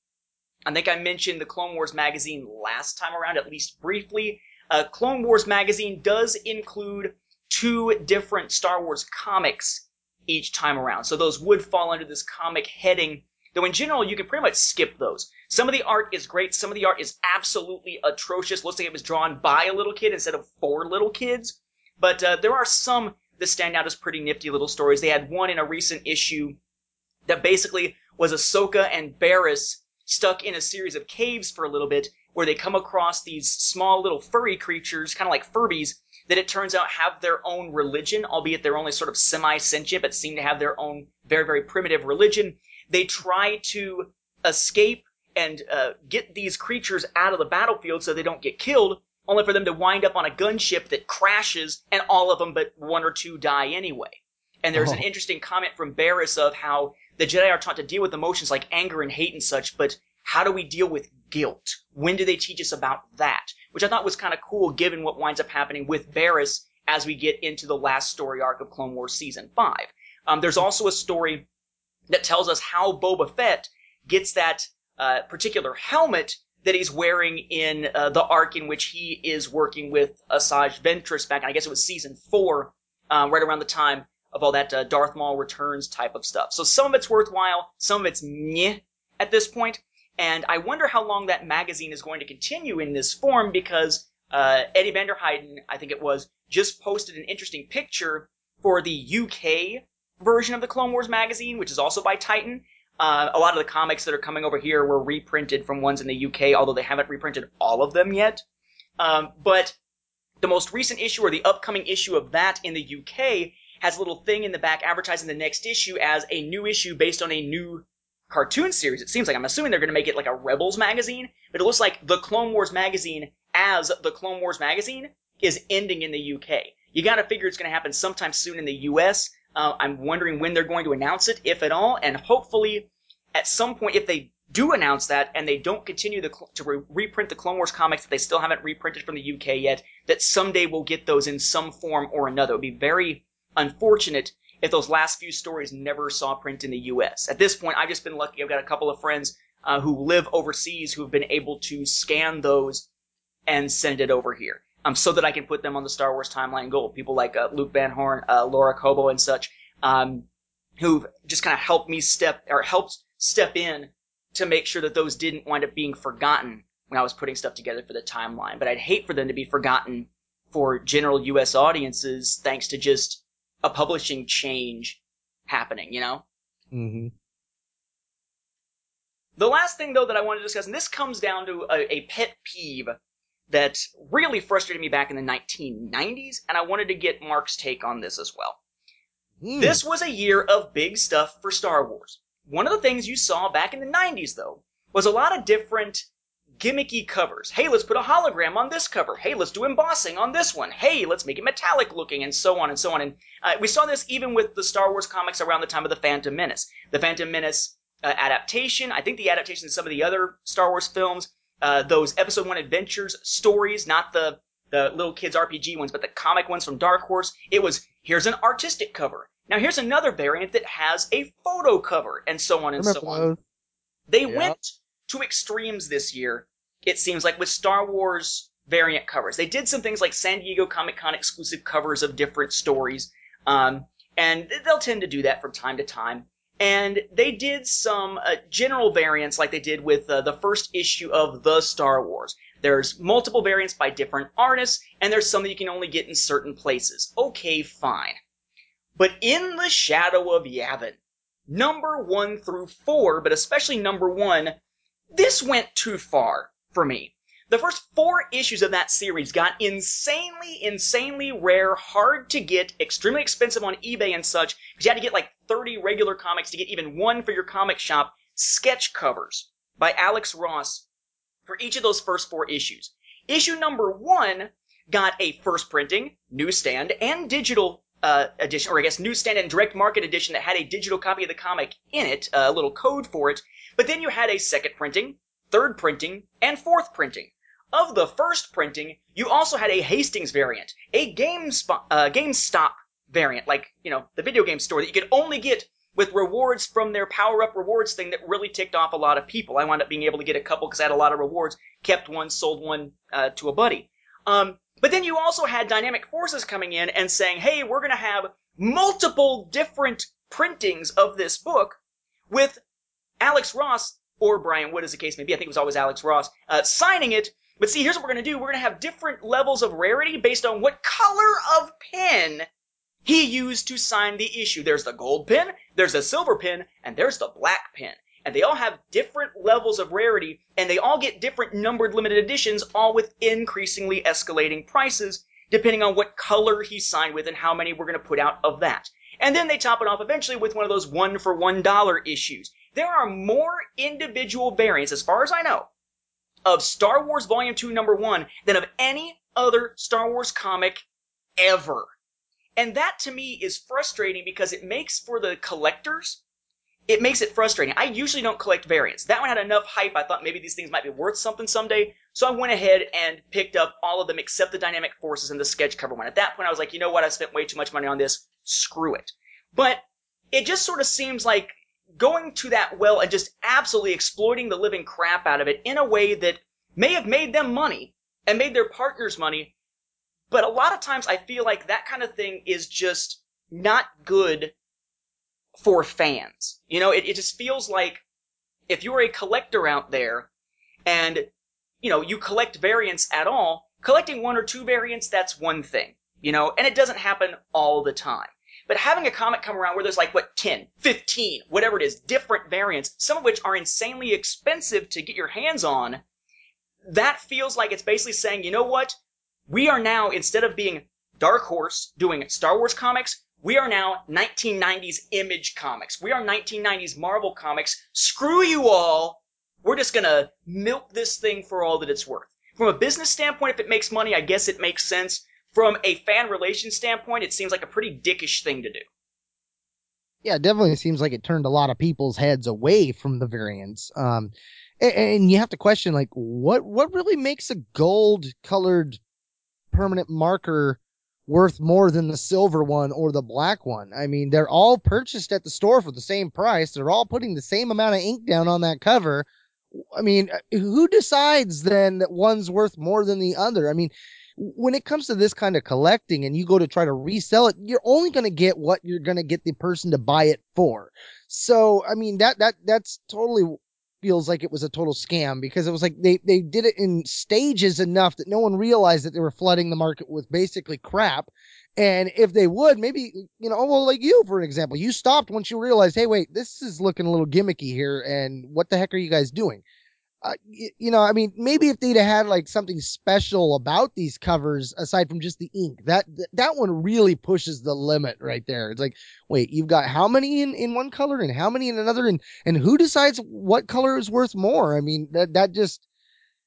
I think I mentioned the Clone Wars magazine last time around, at least briefly. Uh, Clone Wars magazine does include two different Star Wars comics each time around. So those would fall under this comic heading, though in general, you can pretty much skip those. Some of the art is great. Some of the art is absolutely atrocious. Looks like it was drawn by a little kid instead of four little kids. But uh, there are some that stand out as pretty nifty little stories. They had one in a recent issue that basically was Ahsoka and Barriss stuck in a series of caves for a little bit where they come across these small little furry creatures, kind of like Furbies, that it turns out have their own religion, albeit they're only sort of semi-sentient, but seem to have their own very, very primitive religion. They try to escape and uh, get these creatures out of the battlefield so they don't get killed, only for them to wind up on a gunship that crashes and all of them but one or two die anyway. And there's oh. an interesting comment from Barriss of how the Jedi are taught to deal with emotions like anger and hate and such, but how do we deal with guilt? When do they teach us about that? Which I thought was kind of cool given what winds up happening with Barriss as we get into the last story arc of Clone Wars Season 5. Um, there's also a story that tells us how Boba Fett gets that uh, particular helmet that he's wearing in uh, the arc in which he is working with Asajj Ventress back, I guess it was Season 4, uh, right around the time of all that uh, Darth Maul returns type of stuff. So some of it's worthwhile, some of it's meh at this point, and I wonder how long that magazine is going to continue in this form because uh, Eddie Vanderheiden, I think it was, just posted an interesting picture for the UK version of the Clone Wars magazine, which is also by Titan. Uh, a lot of the comics that are coming over here were reprinted from ones in the UK, although they haven't reprinted all of them yet. Um, but the most recent issue or the upcoming issue of that in the UK has a little thing in the back advertising the next issue as a new issue based on a new cartoon series. It seems like I'm assuming they're going to make it like a Rebels magazine, but it looks like the Clone Wars magazine as the Clone Wars magazine is ending in the UK. You got to figure it's going to happen sometime soon in the US. Uh, I'm wondering when they're going to announce it, if at all, and hopefully at some point, if they do announce that and they don't continue the, to re- reprint the Clone Wars comics that they still haven't reprinted from the UK yet, that someday we'll get those in some form or another. It would be very unfortunate if those last few stories never saw print in the U.S. At this point, I've just been lucky. I've got a couple of friends uh, who live overseas who have been able to scan those and send it over here, um, so that I can put them on the Star Wars Timeline Gold. People like uh, Luke Van Horn, uh, Laura Cobo, and such, um, who've just kind of helped me step or helped step in to make sure that those didn't wind up being forgotten when I was putting stuff together for the timeline. But I'd hate for them to be forgotten for general U.S. audiences thanks to just a publishing change happening, you know? Mm-hmm. The last thing, though, that I want to discuss, and this comes down to a, a pet peeve that really frustrated me back in the 1990s, and I wanted to get Mark's take on this as well. Hmm. This was a year of big stuff for Star Wars. One of the things you saw back in the 90s, though, was a lot of different gimmicky covers. Hey, let's put a hologram on this cover. Hey, let's do embossing on this one. Hey, let's make it metallic looking, and so on and so on. And uh, we saw this even with the Star Wars comics around the time of the Phantom Menace. The Phantom Menace uh, adaptation, I think the adaptation of some of the other Star Wars films, uh, those Episode One Adventures stories, not the the little kids RPG ones, but the comic ones from Dark Horse. It was here's an artistic cover. Now here's another variant that has a photo cover, and so on and Remember so on. those? They went to extremes this year, it seems like, with Star Wars variant covers. They did some things like San Diego Comic Con exclusive covers of different stories, um, and they'll tend to do that from time to time. And they did some uh, general variants like they did with uh, the first issue of The Star Wars. There's multiple variants by different artists, and there's some that you can only get in certain places. Okay, fine. But in the shadow of Yavin, number one through four, but especially number one, this went too far for me. The first four issues of that series got insanely, insanely rare, hard to get, extremely expensive on eBay and such, because you had to get like 30 regular comics to get even one for your comic shop, sketch covers by Alex Ross for each of those first four issues. Issue number one got a first printing, newsstand, and digital uh, edition, or I guess newsstand and direct market edition that had a digital copy of the comic in it, a little code for it. But then you had a second printing, third printing, and fourth printing. Of the first printing, you also had a Hastings variant, a GameSpot, uh, GameStop variant, like, you know, the video game store that you could only get with rewards from their power up rewards thing that really ticked off a lot of people. I wound up being able to get a couple because I had a lot of rewards, kept one, sold one uh, to a buddy. Um, but then you also had Dynamic Forces coming in and saying, hey, we're going to have multiple different printings of this book with Alex Ross, or Brian Wood as the case may be, I think it was always Alex Ross, uh, signing it. But see, here's what we're going to do. We're going to have different levels of rarity based on what color of pen he used to sign the issue. There's the gold pen, there's the silver pen, and there's the black pen. And they all have different levels of rarity, and they all get different numbered limited editions, all with increasingly escalating prices, depending on what color he signed with and how many we're going to put out of that. And then they top it off eventually with one of those one for one dollar issues. There are more individual variants, as far as I know, of Star Wars Volume 2 number 1 than of any other Star Wars comic ever. And that to me is frustrating because it makes for the collectors, it makes it frustrating. I usually don't collect variants. That one had enough hype, I thought maybe these things might be worth something someday. So I went ahead and picked up all of them except the Dynamic Forces and the sketch cover one. At that point, I was like, you know what? I spent way too much money on this. Screw it. But it just sort of seems like going to that well and just absolutely exploiting the living crap out of it in a way that may have made them money and made their partners money. But a lot of times I feel like that kind of thing is just not good for fans. You know, it, it just feels like if you're a collector out there and, you know, you collect variants at all, collecting one or two variants, that's one thing, you know, and it doesn't happen all the time. But having a comic come around where there's like, what, 10, 15, whatever it is, different variants, some of which are insanely expensive to get your hands on, that feels like it's basically saying, you know what? We are now, instead of being Dark Horse doing Star Wars comics, we are now 1990s Image comics. We are 1990s Marvel comics. Screw you all. We're just gonna milk this thing for all that it's worth. From a business standpoint, if it makes money, I guess it makes sense. From a fan relation standpoint, it seems like a pretty dickish thing to do. Yeah, it definitely seems like it turned a lot of people's heads away from the variants. Um, and, and you have to question like what what really makes a gold colored permanent marker worth more than the silver one or the black one. I mean, they're all purchased at the store for the same price. They're all putting the same amount of ink down on that cover. I mean, who decides then that one's worth more than the other? I mean, when it comes to this kind of collecting and you go to try to resell it, you're only going to get what you're going to get the person to buy it for. So, I mean, that, that, that's totally feels like it was a total scam because it was like they they did it in stages enough that no one realized that they were flooding the market with basically crap. And if they would, maybe you know, well, like you for an example, you stopped once you realized, hey, wait, this is looking a little gimmicky here, and what the heck are you guys doing? Uh, you know, I mean, maybe if they'd have had like something special about these covers aside from just the ink, that that one really pushes the limit right there. It's like, wait, you've got how many in in one color and how many in another, and and who decides what color is worth more? I mean, that that just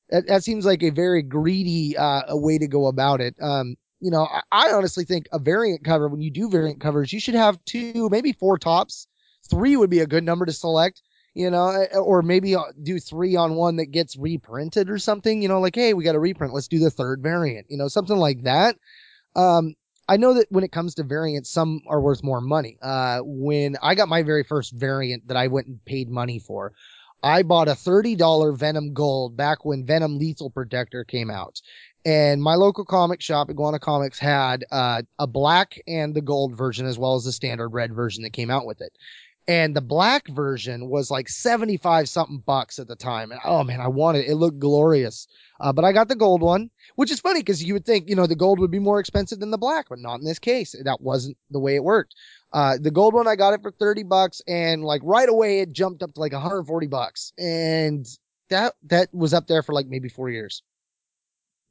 that, that seems like a very greedy uh, a way to go about it. Um, you know, I, I honestly think a variant cover when you do variant covers, you should have two, maybe four tops. Three would be a good number to select you know, eh, or maybe uh, do three on one that gets reprinted or something, you know, like, hey, we got a reprint. Let's do the third variant, you know, something like that. Um, I know that when it comes to variants, some are worth more money. Uh, when I got my very first variant that I went and paid money for, I bought a $30 Venom Gold back when Venom Lethal Protector came out. And my local comic shop, Iguana Comics, had uh, a black and the gold version as well as the standard red version that came out with it and the black version was like 75 something bucks at the time. And oh man, I wanted it. It looked glorious. Uh, but I got the gold one, which is funny because you would think, you know, the gold would be more expensive than the black, but not in this case. That wasn't the way it worked. Uh, the gold one, I got it for 30 bucks and like right away it jumped up to like 140 bucks. And that, that was up there for like maybe four years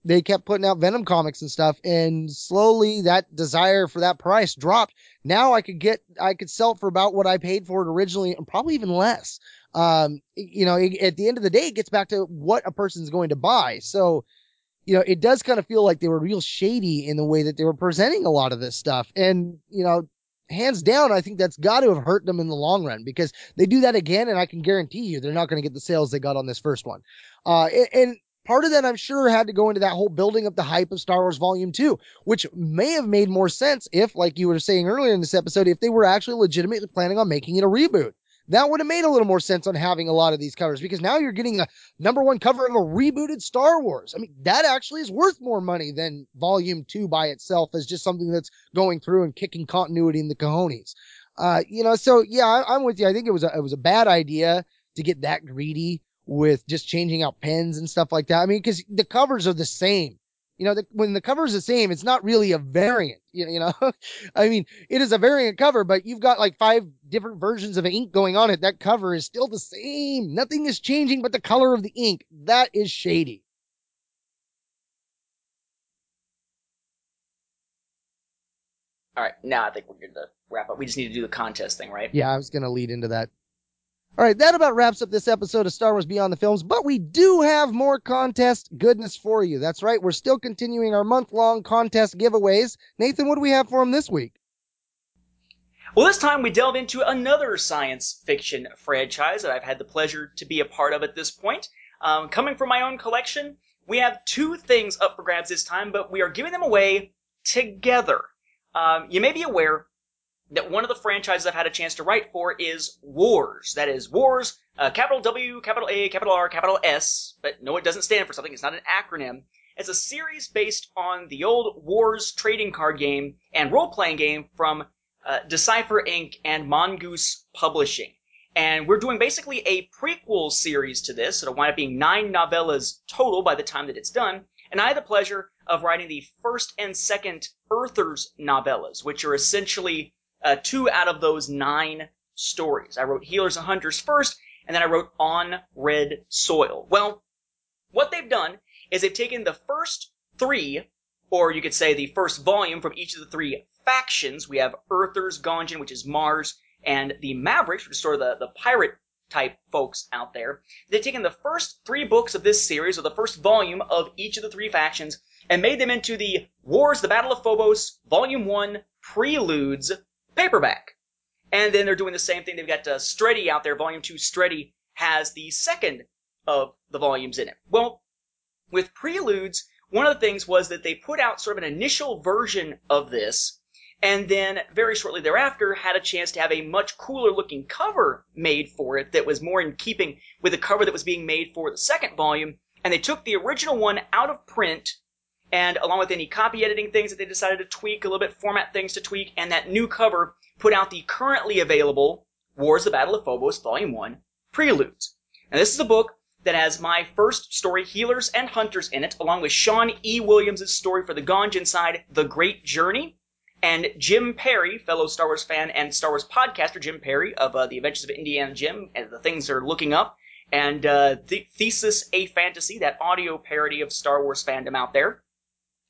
they kept putting out Venom comics and stuff, and slowly that desire for that price dropped. Now I could get, I could sell it for about what I paid for it originally, and probably even less. Um, you know, at the end of the day, it gets back to what a person's going to buy. So, you know, it does kind of feel like they were real shady in the way that they were presenting a lot of this stuff, and you know. Hands down, I think that's got to have hurt them in the long run because they do that again, and I can guarantee you they're not going to get the sales they got on this first one. Uh, and, and part of that I'm sure had to go into that whole building up the hype of Star Wars Volume 2, which may have made more sense if, like you were saying earlier in this episode, if they were actually legitimately planning on making it a reboot. That would have made a little more sense on having a lot of these covers because now you're getting a number one cover of a rebooted Star Wars. I mean, that actually is worth more money than Volume 2 by itself as just something that's going through and kicking continuity in the cojones. Uh, you know, so yeah, I, I'm with you. I think it was a, it was a bad idea to get that greedy with just changing out pens and stuff like that. I mean, because the covers are the same. You know, the, when the cover is the same, it's not really a variant. You, you know, <laughs> I mean, it is a variant cover, but you've got like five different versions of ink going on it. That cover is still the same. Nothing is changing but the color of the ink. That is shady. All right, now I think we're good to wrap up. We just need to do the contest thing, right? Yeah, I was going to lead into that. All right, that about wraps up this episode of Star Wars Beyond the Films, but we do have more contest goodness for you. That's right, we're still continuing our month long contest giveaways. Nathan, what do we have for them this week? Well, this time we delve into another science fiction franchise that I've had the pleasure to be a part of at this point. Um, coming from my own collection, we have two things up for grabs this time, but we are giving them away together. Um, you may be aware that one of the franchises I've had a chance to write for is Wars. That is Wars, uh, capital W, capital A, capital R, capital S. But no, it doesn't stand for something. It's not an acronym. It's a series based on the old Wars trading card game and role playing game from uh, Decipher Inc. and Mongoose Publishing. And we're doing basically a prequel series to this. It'll wind up being nine novellas total by the time that it's done. And I had the pleasure of writing the first and second Earthers novellas, which are essentially uh, two out of those nine stories. I wrote Healers and Hunters first, and then I wrote On Red Soil. Well, what they've done is they've taken the first three, or you could say the first volume from each of the three factions. We have Earthers, Gonjan, which is Mars, and the Mavericks, which is sort of the, the pirate type folks out there. They've taken the first three books of this series, or the first volume of each of the three factions, and made them into the Wars, the Battle of Phobos, Volume 1, Preludes, paperback. And then they're doing the same thing. They've got uh, Stretty out there. Volume 2 Stretty has the second of the volumes in it. Well, with Preludes, one of the things was that they put out sort of an initial version of this, and then very shortly thereafter had a chance to have a much cooler looking cover made for it that was more in keeping with the cover that was being made for the second volume. And they took the original one out of print and along with any copy editing things that they decided to tweak, a little bit format things to tweak, and that new cover put out the currently available Wars the Battle of Phobos Volume 1 Preludes. And this is a book that has my first story, Healers and Hunters, in it, along with Sean E. Williams' story for the Gonjan side, The Great Journey, and Jim Perry, fellow Star Wars fan and Star Wars podcaster, Jim Perry of uh, The Adventures of Indiana Jim, and the things they're looking up, and uh, the Thesis A Fantasy, that audio parody of Star Wars fandom out there.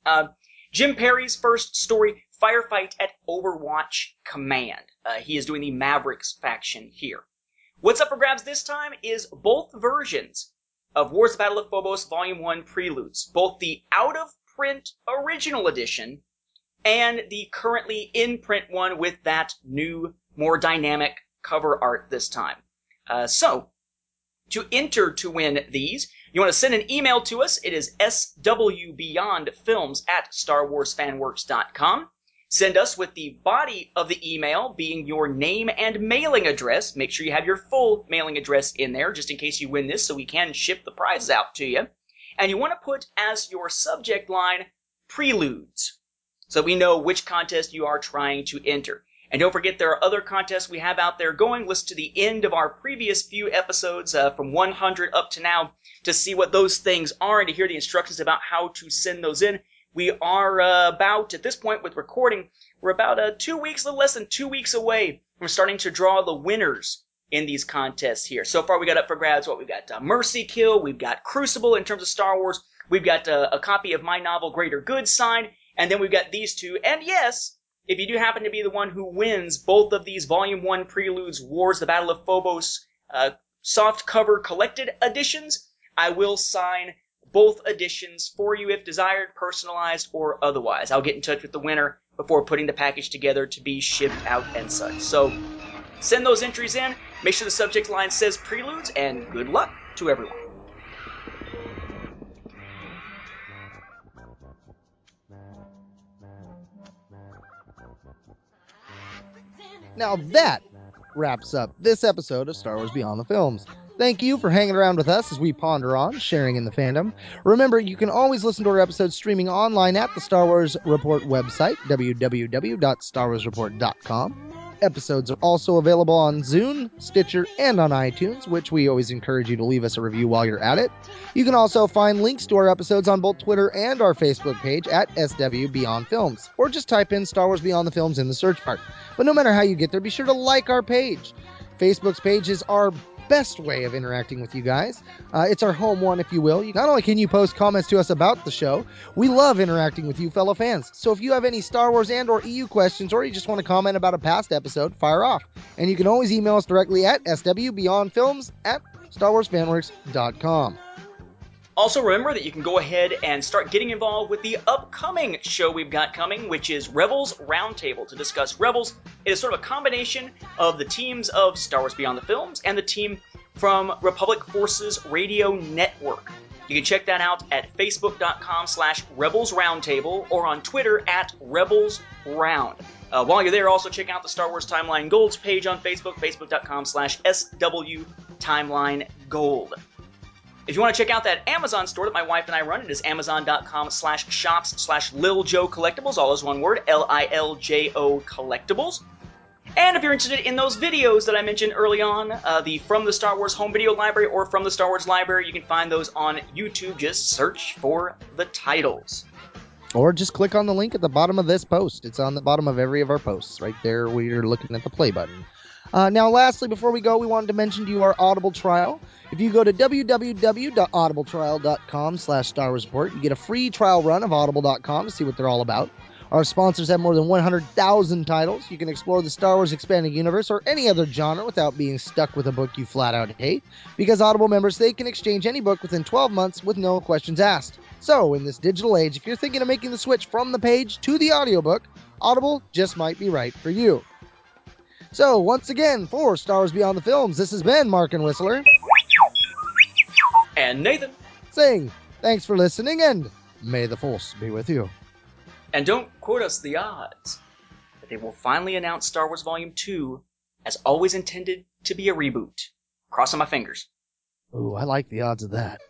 Uh, Jim Perry's first story, Firefight at Overwatch Command. Uh, he is doing the Mavericks faction here. What's up for grabs this time is both versions of Wars of Battle of Phobos Volume 1 Preludes, both the out of print original edition and the currently in print one with that new, more dynamic cover art this time. Uh, so, to enter to win these, you want to send an email to us. It is swbeyondfilms at starwarsfanworks.com. Send us with the body of the email being your name and mailing address. Make sure you have your full mailing address in there just in case you win this so we can ship the prizes out to you. And you want to put as your subject line preludes so we know which contest you are trying to enter. And don't forget, there are other contests we have out there going. Listen to the end of our previous few episodes uh, from 100 up to now to see what those things are and to hear the instructions about how to send those in. We are uh, about, at this point with recording, we're about uh, two weeks, a little less than two weeks away from starting to draw the winners in these contests here. So far, we got up for grabs what we've got uh, Mercy Kill, we've got Crucible in terms of Star Wars, we've got uh, a copy of my novel Greater Good signed, and then we've got these two. And yes, if you do happen to be the one who wins both of these Volume 1 Preludes Wars, the Battle of Phobos uh, soft cover collected editions, I will sign both editions for you if desired, personalized or otherwise. I'll get in touch with the winner before putting the package together to be shipped out and such. So send those entries in, make sure the subject line says Preludes, and good luck to everyone. Now that wraps up this episode of Star Wars Beyond the Films. Thank you for hanging around with us as we ponder on sharing in the fandom. Remember, you can always listen to our episodes streaming online at the Star Wars Report website, www.starwarsreport.com. Episodes are also available on Zune, Stitcher, and on iTunes, which we always encourage you to leave us a review while you're at it. You can also find links to our episodes on both Twitter and our Facebook page at SW Beyond Films, or just type in Star Wars Beyond the Films in the search bar. But no matter how you get there, be sure to like our page. Facebook's pages our best way of interacting with you guys. Uh, it's our home one, if you will. Not only can you post comments to us about the show, we love interacting with you fellow fans. So if you have any Star Wars and or EU questions, or you just want to comment about a past episode, fire off. And you can always email us directly at swbeyondfilms at starwarsfanworks.com. Also, remember that you can go ahead and start getting involved with the upcoming show we've got coming, which is Rebels Roundtable to discuss Rebels. It is sort of a combination of the teams of Star Wars Beyond the Films and the team from Republic Forces Radio Network. You can check that out at facebook.com slash rebels roundtable or on Twitter at rebels round. Uh, while you're there, also check out the Star Wars Timeline Golds page on Facebook, facebook.com slash SW Timeline Gold. If you want to check out that Amazon store that my wife and I run, it is amazon.com slash shops slash Lil Joe Collectibles, all is one word, L-I-L-J-O Collectibles. And if you're interested in those videos that I mentioned early on, uh, the From the Star Wars Home Video Library or From the Star Wars Library, you can find those on YouTube. Just search for the titles. Or just click on the link at the bottom of this post. It's on the bottom of every of our posts, right there where you're looking at the play button. Uh, now, lastly, before we go, we wanted to mention to you our Audible trial. If you go to www.audibletrial.com slash Star Wars Report, you get a free trial run of audible.com to see what they're all about. Our sponsors have more than 100,000 titles. You can explore the Star Wars expanded universe or any other genre without being stuck with a book you flat out hate. Because Audible members, they can exchange any book within 12 months with no questions asked. So, in this digital age, if you're thinking of making the switch from the page to the audiobook, Audible just might be right for you. So, once again, for Star Wars Beyond the Films, this has been Mark and Whistler And Nathan. saying thanks for listening and may the Force be with you. And don't quote us the odds that they will finally announce Star Wars Volume 2 as always intended to be a reboot. Crossing my fingers. Ooh, I like the odds of that.